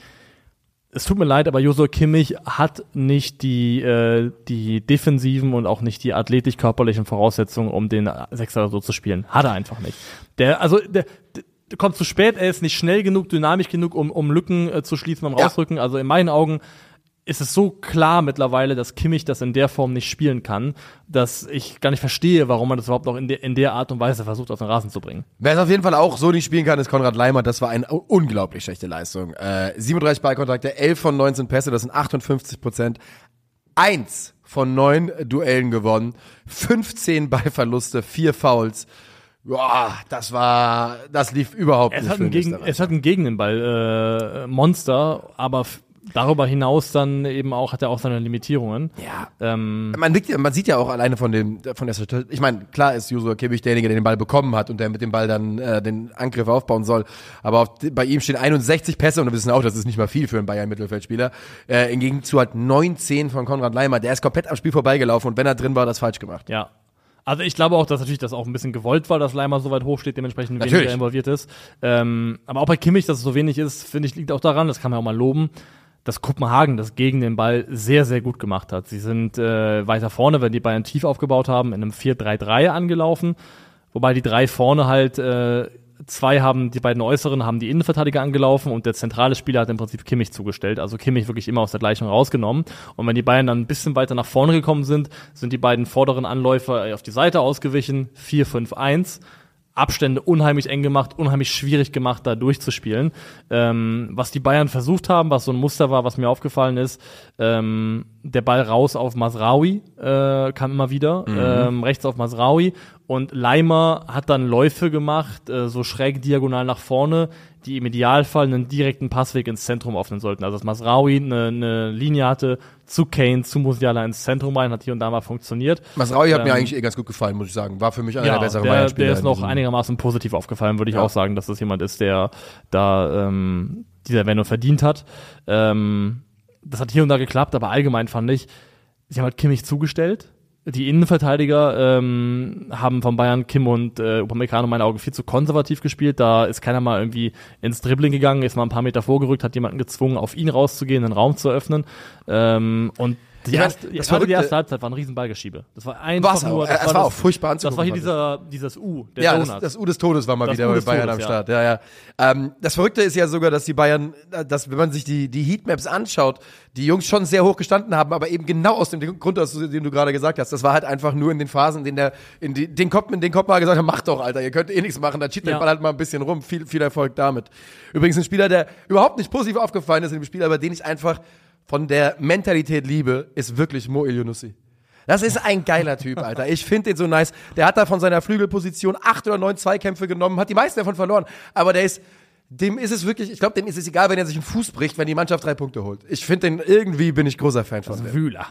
Es tut mir leid, aber Josua Kimmich hat nicht die, äh, die defensiven und auch nicht die athletisch-körperlichen Voraussetzungen, um den Sechser so zu spielen. Hat er einfach nicht. Der, also, der, der kommt zu spät, er ist nicht schnell genug, dynamisch genug, um, um Lücken äh, zu schließen beim Ja. Rausrücken. Also in meinen Augen ist es so klar mittlerweile, dass Kimmich das in der Form nicht spielen kann, dass ich gar nicht verstehe, warum man das überhaupt noch in der, in der Art und Weise versucht, auf den Rasen zu bringen. Wer es auf jeden Fall auch so nicht spielen kann, ist Konrad Leimer. Das war eine unglaublich schlechte Leistung. Äh, 37 Ballkontakte, 11 von 19 Pässe, das sind 58 Prozent. Eins von neun Duellen gewonnen, 15 Ballverluste, vier Fouls. Boah, das war, das lief überhaupt Es nicht hat, Gegen, es hat einen Gegenball äh, Monster, aber darüber hinaus dann eben auch hat er auch seine Limitierungen. Ja. Ähm, Man, liegt, man sieht ja auch alleine von dem, von der Statistik, ich meine, klar ist Joshua Kimmich derjenige, der den Ball bekommen hat und der mit dem Ball dann äh, den Angriff aufbauen soll. Aber auf, bei ihm stehen 61 Pässe und wir wissen auch, das ist nicht mal viel für einen Bayern-Mittelfeldspieler. Äh, Im Gegenzug hat 19 von Konrad Leimer. Der ist komplett am Spiel vorbeigelaufen und wenn er drin war, hat das falsch gemacht. Ja. Also ich glaube auch, dass natürlich das auch ein bisschen gewollt war, dass Leimer so weit hoch steht, dementsprechend Natürlich. weniger involviert ist. Ähm, aber auch bei Kimmich, dass es so wenig ist, finde ich, liegt auch daran, das kann man auch mal loben, dass Kopenhagen das gegen den Ball sehr, sehr gut gemacht hat. Sie sind äh, weiter vorne, wenn die Bayern tief aufgebaut haben, in einem 4-3-3 angelaufen, wobei die drei vorne halt äh, zwei haben, die beiden Äußeren haben die Innenverteidiger angelaufen und der zentrale Spieler hat im Prinzip Kimmich zugestellt. Also Kimmich wirklich immer aus der Gleichung rausgenommen. Und wenn die Bayern dann ein bisschen weiter nach vorne gekommen sind, sind die beiden vorderen Anläufer auf die Seite ausgewichen. 4-5-1. Abstände unheimlich eng gemacht, unheimlich schwierig gemacht, da durchzuspielen. Ähm, was die Bayern versucht haben, was so ein Muster war, was mir aufgefallen ist, ähm, der Ball raus auf Masraui äh, kam immer wieder, ähm, rechts auf Masraui und Leimer hat dann Läufe gemacht, äh, so schräg diagonal nach vorne, die im Idealfall einen direkten Passweg ins Zentrum öffnen sollten. Also dass Masraui eine, eine Linie hatte zu Kane, zu Musiala ins Zentrum rein, hat hier und da mal funktioniert. Masraui hat mir Ähm, eigentlich eh ganz gut gefallen, muss ich sagen. War für mich einer Ja, der besseren der, Bayern-Spieler. der ist noch einigermaßen positiv aufgefallen, würde ich Ja. auch sagen, dass das jemand ist, der da ähm, dieser Wendung verdient hat. Ähm, das hat hier und da geklappt, aber allgemein fand ich, sie haben halt Kimmich zugestellt. Die Innenverteidiger ähm, haben von Bayern Kim und äh, Upamecano in meinen Augen viel zu konservativ gespielt. Da ist keiner mal irgendwie ins Dribbling gegangen, ist mal ein paar Meter vorgerückt, hat jemanden gezwungen, auf ihn rauszugehen, den Raum zu öffnen. Ähm, und Die Ich mein, erste, das gerade die erste Halbzeit war ein riesen Ballgeschiebe. Das war einfach nur. Es war auch furchtbar Das war hier anzugucken, dieser, dieses U, der Ja, das, das U des Todes war mal Das wieder bei Bayern Todes, am. Start. Ja, ja. Ähm, das Verrückte ist ja sogar, dass die Bayern, dass wenn man sich die, die Heatmaps anschaut, die Jungs schon sehr hoch gestanden haben, aber eben genau aus dem Grund, aus dem du gerade gesagt hast. Das war halt einfach nur in den Phasen, in denen der, in die, den Kopf, in den Kopf mal gesagt hat, macht doch, Alter, ihr könnt eh nichts machen, dann schiebt Ja. Ball halt mal ein bisschen rum. Viel, viel Erfolg damit. Übrigens ein Spieler, der überhaupt nicht positiv aufgefallen ist in dem Spiel, aber den ich einfach von der Mentalität liebe, ist wirklich Mo Eliounussi. Das ist ein geiler Typ, Alter. Ich finde den so nice. Der hat da von seiner Flügelposition acht oder neun Zweikämpfe genommen, hat die meisten davon verloren. Aber der ist, dem ist es wirklich, ich glaube, dem ist es egal, wenn er sich einen Fuß bricht, wenn die Mannschaft drei Punkte holt. Ich finde den, irgendwie bin ich großer Fan von dem. Wühler.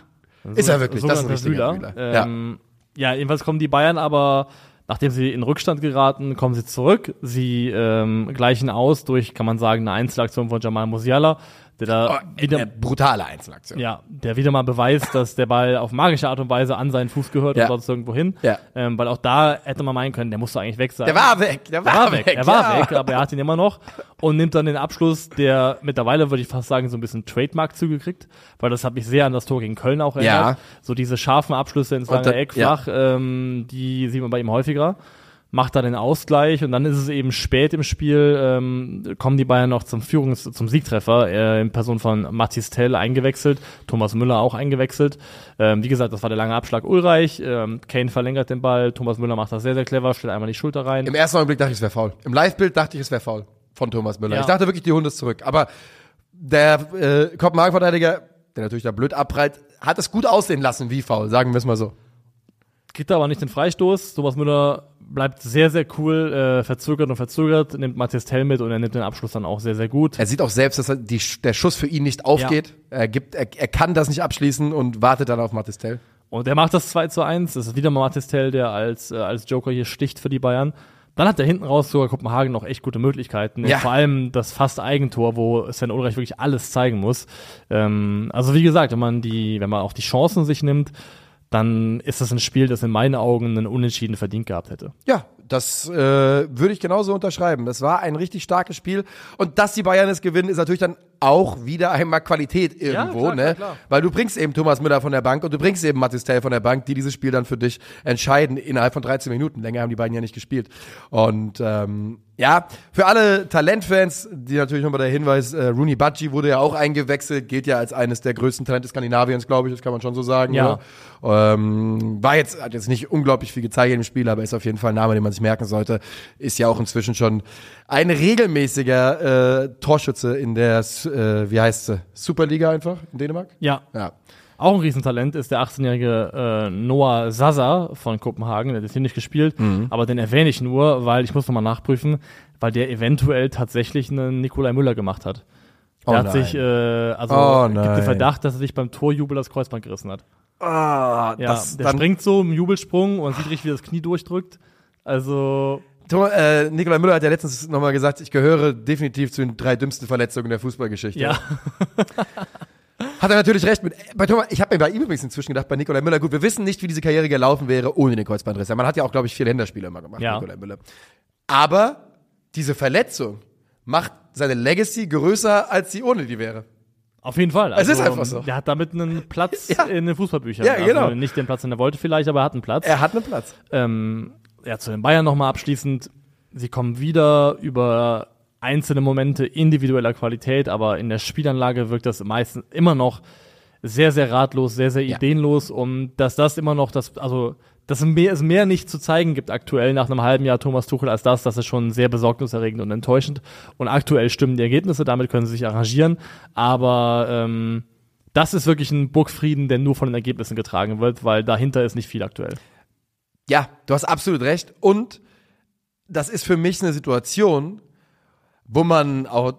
Ist er wirklich, das ist ein richtiger Wühler. Wühler. Ähm, ja. jedenfalls kommen die Bayern aber, nachdem sie in Rückstand geraten, kommen sie zurück. Sie ähm, gleichen aus durch, kann man sagen, eine Einzelaktion von Jamal Musiala, der da Oh, wieder, eine brutale Einzelaktion. ja, der wieder mal beweist, dass der Ball auf magische Art und Weise an seinen Fuß gehört Ja. und sonst irgendwo hin. Ja. Ähm, weil auch da hätte man meinen können, der musste eigentlich weg sein. Der war weg, der war, Er war weg, er war ja. weg, aber er hat ihn immer noch und nimmt dann den Abschluss, der mittlerweile, würde ich fast sagen, so ein bisschen Trademark zugekriegt, weil das hat mich sehr an das Tor gegen Köln auch erinnert. Ja. So diese scharfen Abschlüsse ins lange Eck, flach, ähm, die sieht man bei ihm häufiger. Macht da den Ausgleich und dann ist es eben spät im Spiel, ähm, kommen die Bayern noch zum Führungs-, zum Siegtreffer, äh, in Person von Mathis Tell eingewechselt, Thomas Müller auch eingewechselt. Ähm, wie gesagt, das war der lange Abschlag Ulreich, ähm, Kane verlängert den Ball, Thomas Müller macht das sehr, sehr clever, stellt einmal die Schulter rein. Im ersten Augenblick dachte ich, es wäre faul. Im Live-Bild dachte ich, es wäre faul von Thomas Müller. Ja. Ich dachte wirklich, die Hunde ist zurück. Aber der äh, Kopenhagen-Verteidiger, der natürlich da blöd abprallt, hat es gut aussehen lassen wie faul, sagen wir es mal so. kriegt er aber nicht den Freistoß. Thomas Müller bleibt sehr, sehr cool, äh, verzögert und verzögert, nimmt Matthias Tell mit und er nimmt den Abschluss dann auch sehr, sehr gut. Er sieht auch selbst, dass er die, der Schuss für ihn nicht aufgeht. Er, gibt, er, er kann das nicht abschließen und wartet dann auf Matistel. Und er macht das 2 zu 1. Das ist wieder mal Matthias Tell, der als, äh, als Joker hier sticht für die Bayern. Dann hat er hinten raus sogar Kopenhagen noch echt gute Möglichkeiten. Ja. Vor allem das fast Eigentor, wo Sven Ulreich wirklich alles zeigen muss. Ähm, also wie gesagt, wenn man die, wenn man auch die Chancen sich nimmt, dann ist das ein Spiel, das in meinen Augen einen Unentschieden verdient gehabt hätte. Ja, das äh, würde ich genauso unterschreiben. Das war ein richtig starkes Spiel. Und dass die Bayern es gewinnen, ist natürlich dann auch wieder einmal Qualität irgendwo, klar, ne? klar, klar. Weil du bringst eben Thomas Müller von der Bank und du bringst eben Mathis Tell von der Bank, die dieses Spiel dann für dich entscheiden innerhalb von 13 Minuten. Länger haben die beiden ja nicht gespielt. Und ähm, ja, für alle Talentfans, die natürlich nochmal der Hinweis, äh, Rooney Budgie wurde ja auch eingewechselt, gilt ja als eines der größten Talente Skandinaviens, glaube ich, das kann man schon so sagen. Ja. Oder? Ähm, war jetzt, hat jetzt nicht unglaublich viel gezeigt im Spiel, aber ist auf jeden Fall ein Name, den man sich merken sollte. Ist ja auch inzwischen schon ein regelmäßiger äh, Torschütze in der, äh, wie heißt sie, Superliga einfach in Dänemark? Ja, Ja. Auch ein Riesentalent ist der 18-jährige äh, Noah Sasa von Kopenhagen. Der hat jetzt hier nicht gespielt, Mhm. aber den erwähne ich nur, weil ich muss nochmal nachprüfen, weil der eventuell tatsächlich einen Nikolai Müller gemacht hat. Der Oh hat nein. sich, äh, also Oh gibt nein. den Verdacht, dass er sich beim Torjubel das Kreuzband gerissen hat. Ah, Ja, das, der springt so im Jubelsprung und sieht richtig, wie das Knie durchdrückt. Also, äh, Nikolai Müller hat ja letztens nochmal gesagt, ich gehöre definitiv zu den drei dümmsten Verletzungen der Fußballgeschichte. ja, Hat er natürlich recht mit. Bei Thomas, ich habe mir bei ihm übrigens inzwischen gedacht, bei Nikolai Müller, gut, wir wissen nicht, wie diese Karriere gelaufen wäre ohne den Kreuzbandriss. Man hat ja auch, glaube ich, vier Länderspiele immer gemacht, Ja. Nikolai Müller. Aber diese Verletzung macht seine Legacy größer, als sie ohne die wäre. auf jeden Fall. Es ist Also, einfach so. Der hat damit einen Platz Ja. in den Fußballbüchern. Ja, genau. Also nicht den Platz, den er wollte vielleicht, aber er hat einen Platz. Er hat einen Platz. Ähm, ja, zu den Bayern nochmal abschließend. Sie kommen wieder über einzelne Momente individueller Qualität, aber in der Spielanlage wirkt das meistens immer noch sehr, sehr ratlos, sehr, sehr Ja. ideenlos und dass das immer noch das, also, dass es mehr, es mehr nicht zu zeigen gibt aktuell nach einem halben Jahr Thomas Tuchel als das, das ist schon sehr besorgniserregend und enttäuschend und aktuell stimmen die Ergebnisse, damit können sie sich arrangieren, aber ähm, das ist wirklich ein Burgfrieden, der nur von den Ergebnissen getragen wird, weil dahinter ist nicht viel aktuell. Ja, du hast absolut recht. Und das ist für mich eine Situation, wo man auch,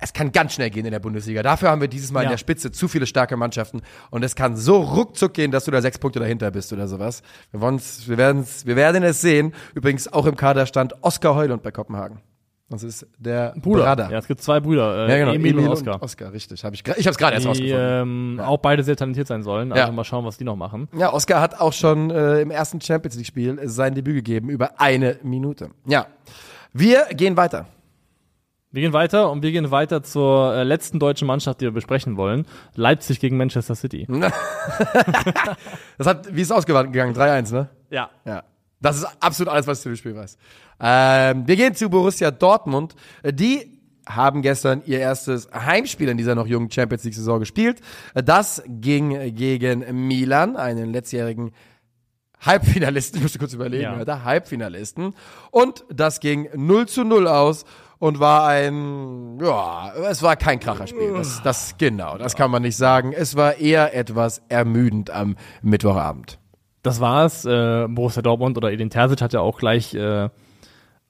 es kann ganz schnell gehen in der Bundesliga. Dafür haben wir dieses Mal in Ja. der Spitze zu viele starke Mannschaften. Und es kann so ruckzuck gehen, dass du da sechs Punkte dahinter bist oder sowas. Wir, wir, werden's, wir werden es sehen. Übrigens auch im Kader stand Oskar Heulund bei Kopenhagen. Das ist der Bruder. Brother. Ja, es gibt zwei Brüder, äh, Ja, genau. Emil, und Oskar. Oskar, richtig. Hab ich ich habe es gerade erst Die rausgefunden. ähm, auch beide sehr talentiert sein sollen. Also Ja. mal schauen, was die noch machen. Ja, Oskar hat auch schon äh, im ersten Champions League-Spiel sein Debüt gegeben, über eine Minute. Ja. Wir gehen weiter. Wir gehen weiter und wir gehen weiter zur äh, letzten deutschen Mannschaft, die wir besprechen wollen. Leipzig gegen Manchester City. Das hat, wie ist es ausgegangen? 3-1, ne? Ja. Ja. Das ist absolut alles, was ich zu dem Spiel weiß. Ähm, wir gehen zu Borussia Dortmund. Die haben gestern ihr erstes Heimspiel in dieser noch jungen Champions League Saison gespielt. Das ging gegen Milan, einen letztjährigen Halbfinalisten, ich musste kurz überlegen, Ja. Alter, Halbfinalisten. Und das ging 0 zu 0 aus und war ein, ja, es war kein Kracherspiel. Das, das, genau, das kann man nicht sagen. Es war eher etwas ermüdend am Mittwochabend. Das war's. Äh, Borussia Dortmund oder Edin Terzic hat ja auch gleich äh,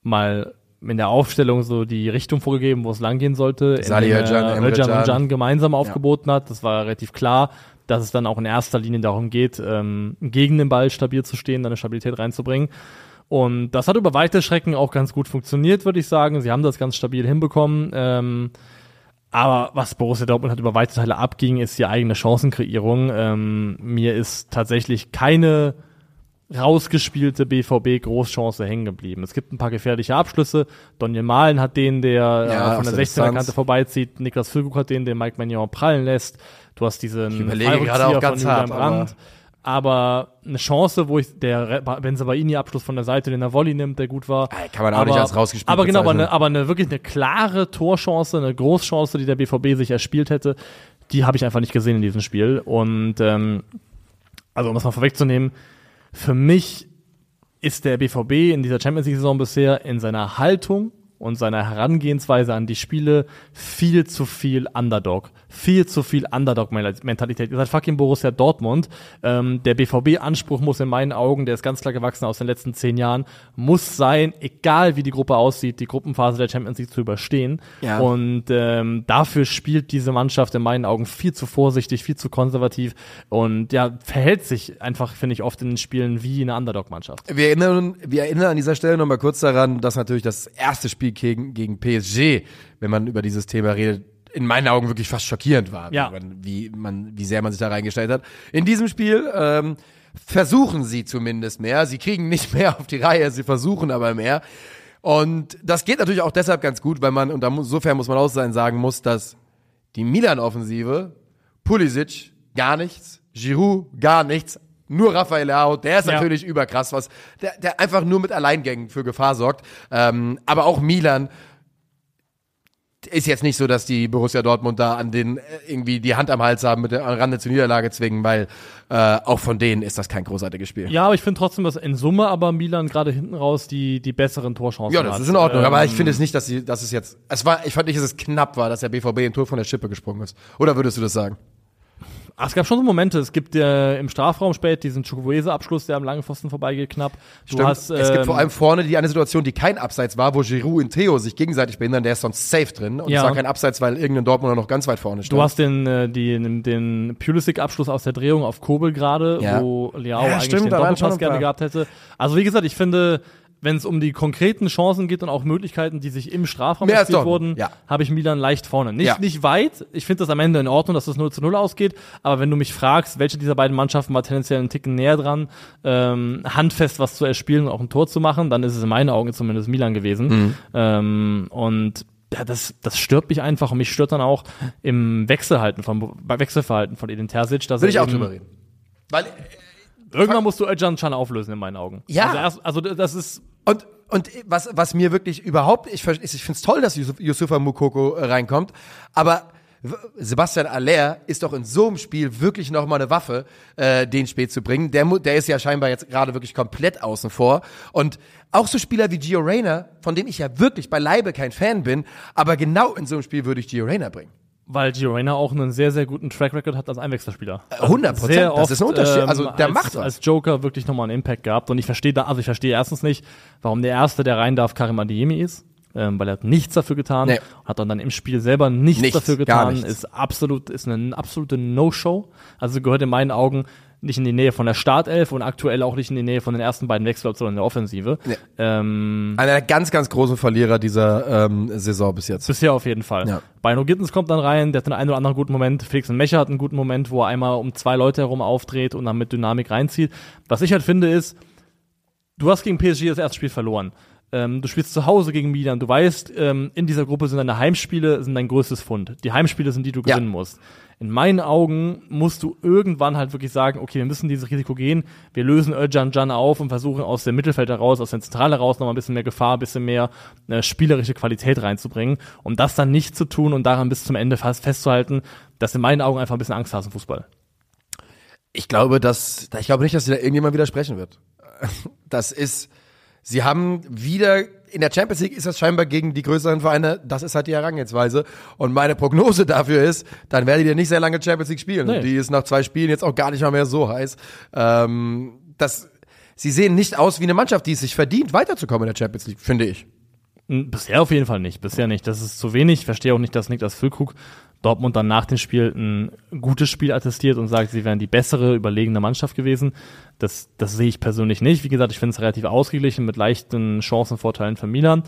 mal in der Aufstellung so die Richtung vorgegeben, wo es langgehen sollte. Salih Özcan, Özcan Can. und Can gemeinsam aufgeboten hat. Das war relativ klar, dass es dann auch in erster Linie darum geht, ähm, gegen den Ball stabil zu stehen, dann eine Stabilität reinzubringen. Und das hat über weite Strecken auch ganz gut funktioniert, würde ich sagen. Sie haben das ganz stabil hinbekommen. Ähm, aber was Borussia Dortmund hat über weite Teile abging, ist die eigene Chancenkreierung. Ähm, mir ist tatsächlich keine rausgespielte BVB-Großchance hängen geblieben. Es gibt ein paar gefährliche Abschlüsse. Donny Malen hat den, der Ja, äh, von der der 16er-Kante Distanz. vorbeizieht. Niklas Füllkrug hat den, den Mike Magnon prallen lässt. Du hast diesen überlege Fallrückzieher gerade auch ganz hart, Brandt. Aber eine Chance, wo ich der Benzabaini-Abschluss von der Seite, den er Volley nimmt, der gut war. Kann man auch nicht als rausgespielt Aber genau, aber eine, aber eine wirklich eine klare Torchance, eine Großchance, die der BVB sich erspielt hätte, die habe ich einfach nicht gesehen in diesem Spiel. Und ähm, also um das mal vorwegzunehmen, für mich ist der BVB in dieser Champions League-Saison bisher in seiner Haltung und seiner Herangehensweise an die Spiele viel zu viel Underdog. Viel zu viel Underdog-Mentalität. Ihr seid fucking Borussia Dortmund. Ähm, der BVB-Anspruch muss in meinen Augen, der ist ganz klar gewachsen aus den letzten zehn Jahren, muss sein, egal wie die Gruppe aussieht, die Gruppenphase der Champions League zu überstehen. Ja. Und ähm, dafür spielt diese Mannschaft in meinen Augen viel zu vorsichtig, viel zu konservativ und ja, verhält sich einfach, finde ich, oft in den Spielen wie eine Underdog-Mannschaft. Wir erinnern, wir erinnern an dieser Stelle nochmal kurz daran, dass natürlich das erste Spiel gegen, gegen PSG, wenn man über dieses Thema redet, in meinen Augen wirklich fast schockierend war, Ja. wie, man, wie, sehr man sich da reingestellt hat. In diesem Spiel ähm, versuchen sie zumindest mehr. Sie kriegen nicht mehr auf die Reihe, sie versuchen aber mehr. Und das geht natürlich auch deshalb ganz gut, weil man, und insofern muss man auch sein, sagen muss, dass die Milan-Offensive, Pulisic gar nichts, Giroud gar nichts, nur Rafael Leao, der ist Ja. natürlich überkrass, was, der, der einfach nur mit Alleingängen für Gefahr sorgt. Ähm, aber auch Milan ist jetzt nicht so, dass die Borussia Dortmund da an den äh, irgendwie die Hand am Hals haben, mit der Rande zur Niederlage zwingen, weil äh, auch von denen ist das kein großartiges Spiel. Ja, aber ich finde trotzdem, dass in Summe aber Milan gerade hinten raus die, die besseren Torchancen Ja, hat. das ist in Ordnung, aber ich Ähm, finde es nicht, dass sie, dass es jetzt, es war, ich fand nicht, dass es knapp war, dass der BVB ein Tor von der Schippe gesprungen ist. Oder würdest du das sagen? Ach, es gab schon so Momente. Es gibt äh, im Strafraum spät diesen Chukwueze-Abschluss, der am langen Pfosten vorbeigeht knapp. Du Stimmt. hast, es gibt ähm, vor allem vorne die eine Situation, die kein Abseits war, wo Giroud und Theo sich gegenseitig behindern, der ist sonst safe drin. Und Ja. es war kein Abseits, weil irgendein Dortmunder noch ganz weit vorne stand. Du hast den, äh, die, den, den Pulisic-Abschluss aus der Drehung auf Kobel gerade, Ja. wo Leao Ja, eigentlich stimmt, den Doppelpass gerne gehabt hätte. Also wie gesagt, ich finde, wenn es um die konkreten Chancen geht und auch Möglichkeiten, die sich im Strafraum Mehr Dortmund, wurden, ja. habe ich Milan leicht vorne. Nicht, Ja. nicht weit. Ich finde das am Ende in Ordnung, dass es 0 zu 0 ausgeht. Aber wenn du mich fragst, welche dieser beiden Mannschaften war tendenziell einen Ticken näher dran, ähm, handfest was zu erspielen und auch ein Tor zu machen, dann ist es in meinen Augen zumindest Milan gewesen. Mhm. Ähm, und ja, das, das stört mich einfach und mich stört dann auch im Wechselhalten von, bei Wechselverhalten von Edin Terzic. Dass Will ich auch drüber reden. Weil, Irgendwann musst du Özcan Can auflösen in meinen Augen. Ja. Also, erst, also das ist Und, und was, was mir wirklich überhaupt, ich, ich finde es toll, dass Yusuf, Yusufa Mukoko äh, reinkommt, aber Sebastian Aller ist doch in so einem Spiel wirklich nochmal eine Waffe, äh, den spät zu bringen. Der, der ist ja scheinbar jetzt gerade wirklich komplett außen vor. Und auch so Spieler wie Gio Reyna, von dem ich ja wirklich beileibe kein Fan bin, aber genau in so einem Spiel würde ich Gio Reyna bringen. Weil Gio Reyna auch einen sehr, sehr guten Track Record hat als Einwechselspieler. 100%, Sehr das ist ein oft, Unterschied. Also, der als, macht was. Als Joker wirklich nochmal einen Impact gehabt. Und ich verstehe da, also ich verstehe erstens nicht, warum der Erste, der rein darf, Karim Adeyemi ist. Ähm, weil er hat nichts dafür getan, Nee. hat dann, dann im Spiel selber nichts, Nichts, dafür getan, nichts. ist absolut, ist eine absolute No-Show. Also gehört in meinen Augen nicht in die Nähe von der Startelf und aktuell auch nicht in die Nähe von den ersten beiden Wechseloptionen in der Offensive. Nee. Ähm, Einer der ganz, ganz großen Verlierer dieser ähm, Saison bis jetzt. Bisher auf jeden Fall. Ja. Bino Gittens kommt dann rein, der hat den einen oder anderen guten Moment. Felix Mecher hat einen guten Moment, wo er einmal um zwei Leute herum aufdreht und dann mit Dynamik reinzieht. Was ich halt finde ist, du hast gegen PSG das erste Spiel verloren. Ähm, du spielst zu Hause gegen Milan. Du weißt, ähm, in dieser Gruppe sind deine Heimspiele sind dein größtes Fund. Die Heimspiele sind die, du Ja. gewinnen musst. In meinen Augen musst du irgendwann halt wirklich sagen, okay, wir müssen dieses Risiko gehen. Wir lösen Özcan Can auf und versuchen aus dem Mittelfeld heraus, aus der Zentrale heraus nochmal ein bisschen mehr Gefahr, ein bisschen mehr äh, spielerische Qualität reinzubringen. Um das dann nicht zu tun und daran bis zum Ende fast festzuhalten, das ist in meinen Augen einfach ein bisschen Angst hast im Fußball. Ich glaube, dass, ich glaube nicht, dass dir da irgendjemand widersprechen wird. Das ist, sie haben wieder, in der Champions League ist das scheinbar gegen die größeren Vereine, das ist halt die Herangehensweise. Und meine Prognose dafür ist, dann werdet ihr nicht sehr lange Champions League spielen. Nee. Die ist nach zwei Spielen jetzt auch gar nicht mal mehr so heiß. Ähm, das, sie sehen nicht aus wie eine Mannschaft, die es sich verdient, weiterzukommen in der Champions League, finde ich. Mm, Bisher auf jeden Fall nicht. Bisher nicht. Das ist zu wenig. Ich verstehe auch nicht, dass Niklas Füllkrug Dortmund dann nach dem Spiel ein gutes Spiel attestiert und sagt, sie wären die bessere, überlegene Mannschaft gewesen. Das, das sehe ich persönlich nicht. Wie gesagt, ich finde es relativ ausgeglichen mit leichten Chancenvorteilen für Milan.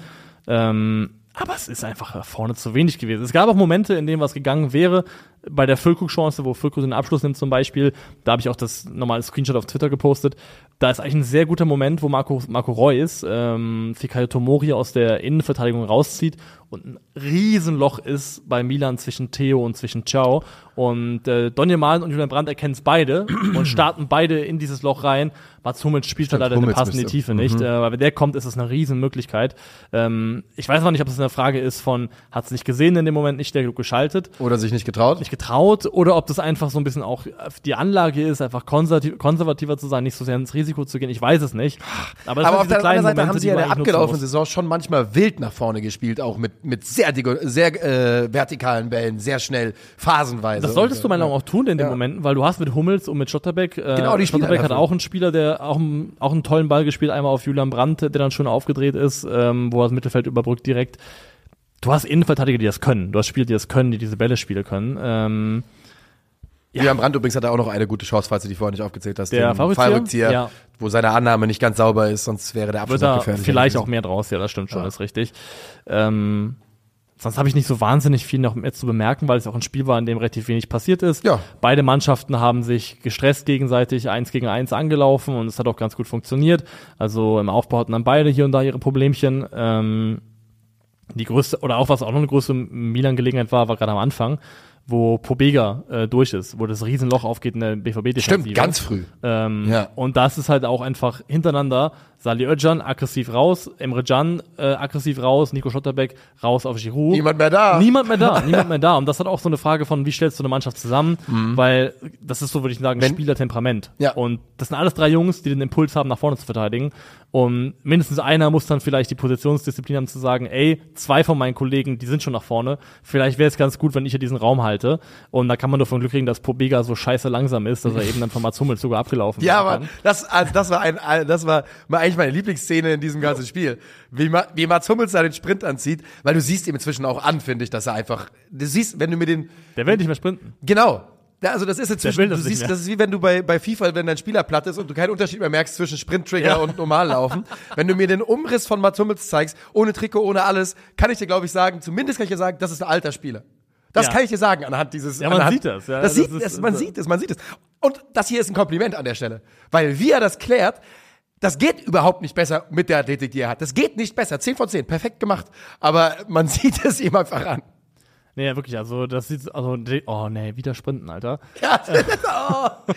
Ähm, aber es ist einfach vorne zu wenig gewesen. Es gab auch Momente, in denen was gegangen wäre. Bei der Füllkrug-Chance, wo Füllkrug den Abschluss nimmt zum Beispiel, da habe ich auch das normale Screenshot auf Twitter gepostet. Da ist eigentlich ein sehr guter Moment, wo Marco, Marco Reus ähm, Fikayo Tomori aus der Innenverteidigung rauszieht und ein Riesenloch ist bei Milan zwischen Theo und zwischen Ciao. Und äh, Donny Malen und Julian Brandt erkennen es beide und starten beide in dieses Loch rein. Mats Hummels spielt Stimmt, leider den Hummels Pass in die Tiefe nicht. Äh, aber wenn der kommt, ist es eine Riesenmöglichkeit. Ähm, ich weiß noch nicht, ob es eine Frage ist von, hat es nicht gesehen in dem Moment, nicht der genug geschaltet Oder sich nicht getraut. nicht getraut oder ob das einfach so ein bisschen auch die Anlage ist, einfach konservativ, konservativer zu sein, nicht so sehr ins Risiko zu gehen. Ich weiß es nicht. Aber, Aber auf der kleinen anderen Seite Momente, haben sie ja in der abgelaufenen. Saison schon manchmal wild nach vorne gespielt, auch mit, mit sehr, sehr äh, vertikalen Bällen, sehr schnell, phasenweise. Das solltest du Und, meiner äh, Meinung nach auch tun in den Ja. Momenten, weil du hast mit Hummels und mit Schotterbeck, äh, Genau, die Schotterbeck hat dafür. auch einen Spieler, der auch, einen- auch einen tollen Ball gespielt, einmal auf Julian Brandt, der dann schon aufgedreht ist, ähm, wo er das Mittelfeld überbrückt direkt. Du hast Innenverteidiger, die das können. Du hast Spieler, die das können, die diese Bälle spielen können. Ähm, Julian Brandt übrigens hat er auch noch eine gute Chance, falls du die vorher nicht aufgezählt hast. Der Fallrückzieher? Ja. wo seine Annahme nicht ganz sauber ist, sonst wäre der Abschluss gefährlich. vielleicht auch mehr draus, ja, das stimmt schon, Ja. ist richtig. Ähm, sonst habe ich nicht so wahnsinnig viel noch mehr zu bemerken, weil es auch ein Spiel war, in dem relativ wenig passiert ist. Ja. Beide Mannschaften haben sich gestresst gegenseitig eins gegen eins angelaufen und es hat auch ganz gut funktioniert. Also im Aufbau hatten dann beide hier und da ihre Problemchen. Ähm, die größte, oder auch was auch noch eine große Milan-Gelegenheit war, war gerade am Anfang, wo Pobega äh, durch ist, wo das Riesenloch aufgeht in der BVB-Defensive. Stimmt, ganz früh. Ähm, Ja. Und das ist halt auch einfach hintereinander. Sali Özcan aggressiv raus, Emre Can äh, aggressiv raus, Nico Schotterbeck raus auf Giroud. Niemand mehr da. Niemand mehr da, niemand mehr da. Und das hat auch so eine Frage von, wie stellst du eine Mannschaft zusammen? Weil das ist so, würde ich sagen, Mhm. Wenn- Spielertemperament. Ja. Und das sind alles drei Jungs, die den Impuls haben, nach vorne zu verteidigen. Und mindestens einer muss dann vielleicht die Positionsdisziplin haben zu sagen, ey, zwei von meinen Kollegen, die sind schon nach vorne. Vielleicht wäre es ganz gut, wenn ich hier diesen Raum halte. Und da kann man nur von Glück kriegen, dass Pobega so scheiße langsam ist, dass er eben dann von Mats Hummels sogar abgelaufen Ja, werden aber das, also das war ein, ein- das war mal eigentlich meine Lieblingsszene in diesem ganzen Spiel. Wie, Ma, wie Mats Hummels da den Sprint anzieht, weil du siehst ihm inzwischen auch an, finde ich, dass er einfach, du siehst, wenn du mir den, Der will nicht mehr sprinten. genau. Ja, also das ist inzwischen, du das nicht siehst, mehr. das ist wie wenn du bei, bei FIFA, wenn dein Spieler platt ist und du keinen Unterschied mehr merkst zwischen Sprint-Trigger und Normallaufen. wenn du mir den Umriss von Mats Hummels zeigst, ohne Trikot, ohne alles, kann ich dir, glaube ich, sagen, zumindest kann ich dir sagen, das ist ein alter Spieler. Das Ja. kann ich dir sagen anhand dieses. Ja, man anhand, sieht das, ja. das, Das sieht, ist- das, man sieht es, man sieht es. Und das hier ist ein Kompliment an der Stelle. Weil wie er das klärt, das geht überhaupt nicht besser mit der Athletik, die er hat. Das geht nicht besser. 10 von 10, perfekt gemacht. Aber man sieht es ihm einfach an. Nee, ja, wirklich, also das sieht, also, oh nee, wieder sprinten, Alter. Ja, oh.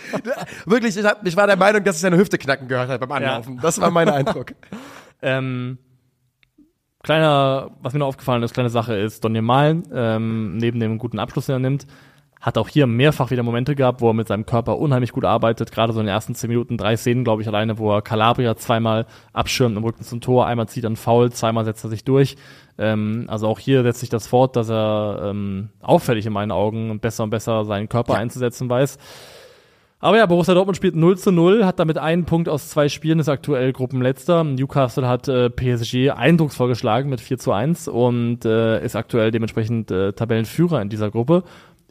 Wirklich, ich, hab, ich war der Meinung, dass ich seine Hüfte knacken gehört habe beim Anlaufen. Das war mein Eindruck. Ähm, kleiner, was mir noch aufgefallen ist, kleine Sache ist, Donny Malen, ähm, neben dem guten Abschluss, den er nimmt, hat auch hier mehrfach wieder Momente gehabt, wo er mit seinem Körper unheimlich gut arbeitet, gerade so in den ersten zehn Minuten, drei Szenen, glaube ich, alleine, wo er Calabria zweimal abschirmt im Rücken zum Tor, einmal zieht er einen Foul, zweimal setzt er sich durch. Ähm, also auch hier setzt sich das fort, dass er ähm, auffällig in meinen Augen besser und besser seinen Körper Ja. einzusetzen weiß. Aber ja, Borussia Dortmund spielt 0 zu 0, hat damit einen Punkt aus zwei Spielen, ist aktuell Gruppenletzter. Newcastle hat äh, PSG eindrucksvoll geschlagen mit 4 zu 1 und äh, ist aktuell dementsprechend äh, Tabellenführer in dieser Gruppe.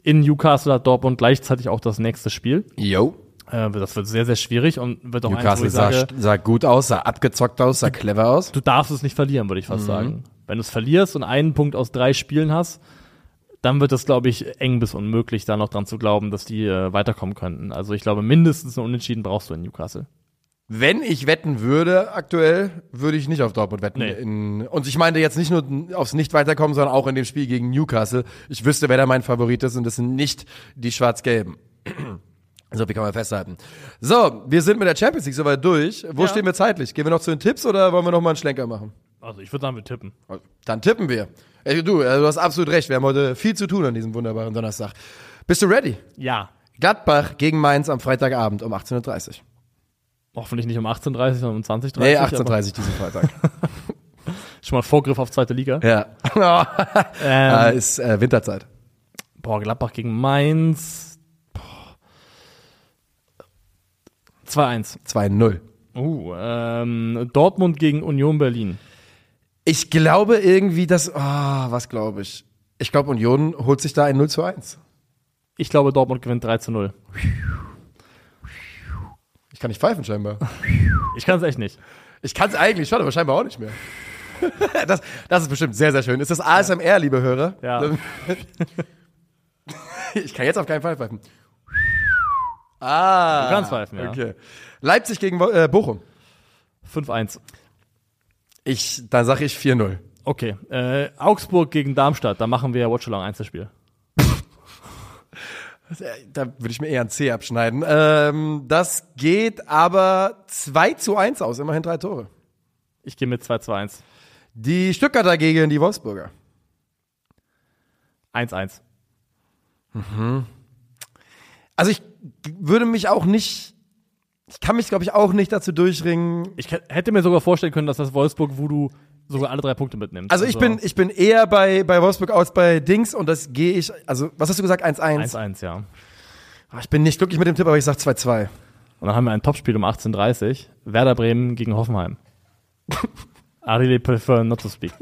In Newcastle hat Dortmund gleichzeitig auch das nächste Spiel. Yo. Äh, das wird sehr, sehr schwierig und wird auch eins, wo Newcastle ich sah, sage, sah gut aus, sah abgezockt aus, sah clever aus. du darfst es nicht verlieren, würde ich Mhm. fast sagen. Wenn du es verlierst und einen Punkt aus drei Spielen hast, dann wird es, glaube ich, eng bis unmöglich, da noch dran zu glauben, dass die äh, weiterkommen könnten. Also ich glaube, mindestens ein Unentschieden brauchst du in Newcastle. Wenn ich wetten würde aktuell, würde ich nicht auf Dortmund wetten. Nee. In, und ich meine jetzt nicht nur aufs Nicht-Weiterkommen, sondern auch in dem Spiel gegen Newcastle. Ich wüsste, wer da mein Favorit ist und das sind nicht die Schwarz-Gelben. So, wie kann man festhalten. So, wir sind mit der Champions League soweit durch. Wo Ja. stehen wir zeitlich? Gehen wir noch zu den Tipps oder wollen wir noch mal einen Schlenker machen? Also ich würde sagen, wir tippen. Dann tippen wir. Ey, du, äh, du hast absolut recht. Wir haben heute viel zu tun an diesem wunderbaren Donnerstag. Bist du ready? Ja. Gladbach gegen Mainz am Freitagabend um 18.30 Uhr. Hoffentlich nicht um 18.30 sondern um 20.30 Nee, aber 18.30 diesen Freitag. Schon mal Vorgriff auf zweite Liga. ja. Ähm, äh, ist äh, Winterzeit. Boah, Gladbach gegen Mainz. Boah. 2-1. 2-0. Uh, ähm, Dortmund gegen Union Berlin. Ich glaube irgendwie, dass. Ah, was glaube ich? Ich glaube, Union holt sich da ein 0 zu 1. Ich glaube, Dortmund gewinnt 3 zu 0. Ich kann nicht pfeifen, scheinbar. Ich kann es echt nicht. Ich kann es eigentlich schon, aber scheinbar auch nicht mehr. Das, das ist bestimmt sehr, sehr schön. Ist das ASMR, liebe Hörer? Ja. Ich kann jetzt auf keinen Fall pfeifen. Ah. Du kannst pfeifen, ja. Okay. Leipzig gegen äh, Bochum. 5-1. Ich, dann sage ich 4-0. Okay. Äh, Augsburg gegen Darmstadt. Da machen wir Watchalong Einzelspiel. Da würde ich mir eher ein C abschneiden. Ähm, das geht aber 2 zu 1 aus, immerhin drei Tore. Ich gehe mit 2-2-1. Die Stuttgarter gegen die Wolfsburger. 1-1. Also ich würde mich auch nicht, ich kann mich glaube ich auch nicht dazu durchringen. Ich hätte mir sogar vorstellen können, dass das Wolfsburg Voodoo sogar alle drei Punkte mitnimmt. Also ich bin, ich bin eher bei, bei Wolfsburg aus bei Dings und das gehe ich, also was hast du gesagt, 1-1? 1-1, ja. Ah, Ich bin nicht glücklich mit dem Tipp, aber ich sag 2-2. Und dann haben wir ein Topspiel um 18.30 Uhr. Werder Bremen gegen Hoffenheim. I really prefer not to speak.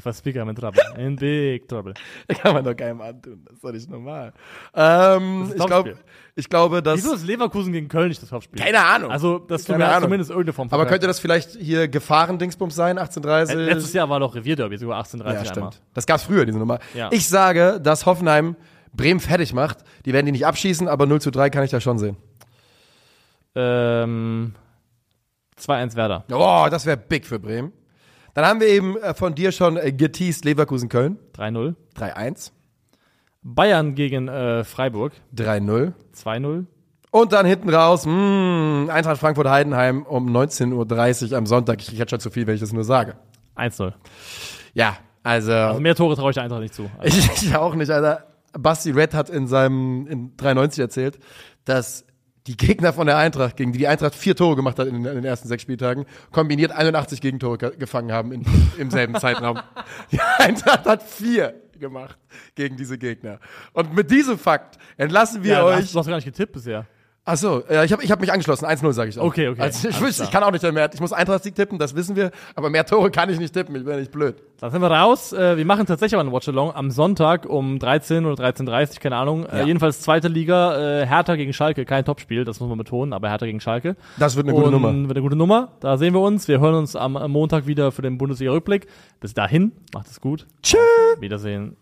If I speak, I'm in trouble. In big trouble. kann man doch keinem antun, das ist doch nicht normal. Ähm, ich, glaub, ich glaube, dass, Wieso ist Leverkusen gegen Köln nicht das Topspiel? keine Ahnung. Also, das tut mir zumindest irgendeine Form von aber könnte das vielleicht hier Gefahrendingsbums sein, 1830? Äh, Letztes Jahr war doch Revierderby, sogar 18.30 Ja, einmal. stimmt. Das gab's früher, diese Nummer. Ja. Ich sage, dass Hoffenheim Bremen fertig macht. Die werden die nicht abschießen, aber 0 zu 3 kann ich da schon sehen. Ähm, 2-1 Werder. Oh, das wäre big für Bremen. Dann haben wir eben äh, von dir schon äh, geteased Leverkusen-Köln. 3-0. 3-1. Bayern gegen äh, Freiburg. 3-0. 2-0. Und dann hinten raus, mh, Eintracht Frankfurt-Heidenheim um 19.30 Uhr am Sonntag. Ich krieg jetzt schon zu viel, wenn ich das nur sage. 1-0. Ja, also, Also mehr Tore traue ich der Eintracht nicht zu. Also, ich, ich auch nicht, Alter. Basti Red hat in seinem in 93 erzählt, dass die Gegner von der Eintracht, gegen die die Eintracht vier Tore gemacht hat in, den- in den ersten sechs Spieltagen, kombiniert 81 Gegentore ge- gefangen haben in, im selben Zeitraum. Die Eintracht hat vier gemacht gegen diese Gegner. Und mit diesem Fakt entlassen wir ja, du euch. hast, du hast gar nicht getippt bisher. Ach so, ja, ich habe ich hab mich angeschlossen. 1-0 sage ich auch. Okay, okay. Also ich, wüsste, ich kann auch nicht mehr. Ich muss Eintracht-Sieg tippen, das wissen wir. Aber mehr Tore kann ich nicht tippen. Ich bin nicht blöd. Dann sind wir raus. Äh, wir machen tatsächlich aber einen Watch-Along am Sonntag um 13 oder 13.30 keine Ahnung. Ja. Äh, jedenfalls zweite Liga, äh, Hertha gegen Schalke. Kein Topspiel, das muss man betonen, aber Hertha gegen Schalke. Das wird eine gute Und Nummer. Wird eine gute Nummer. Da sehen wir uns. Wir hören uns am, am Montag wieder für den Bundesliga-Rückblick. Bis dahin, macht es gut. Tschüss. Wiedersehen.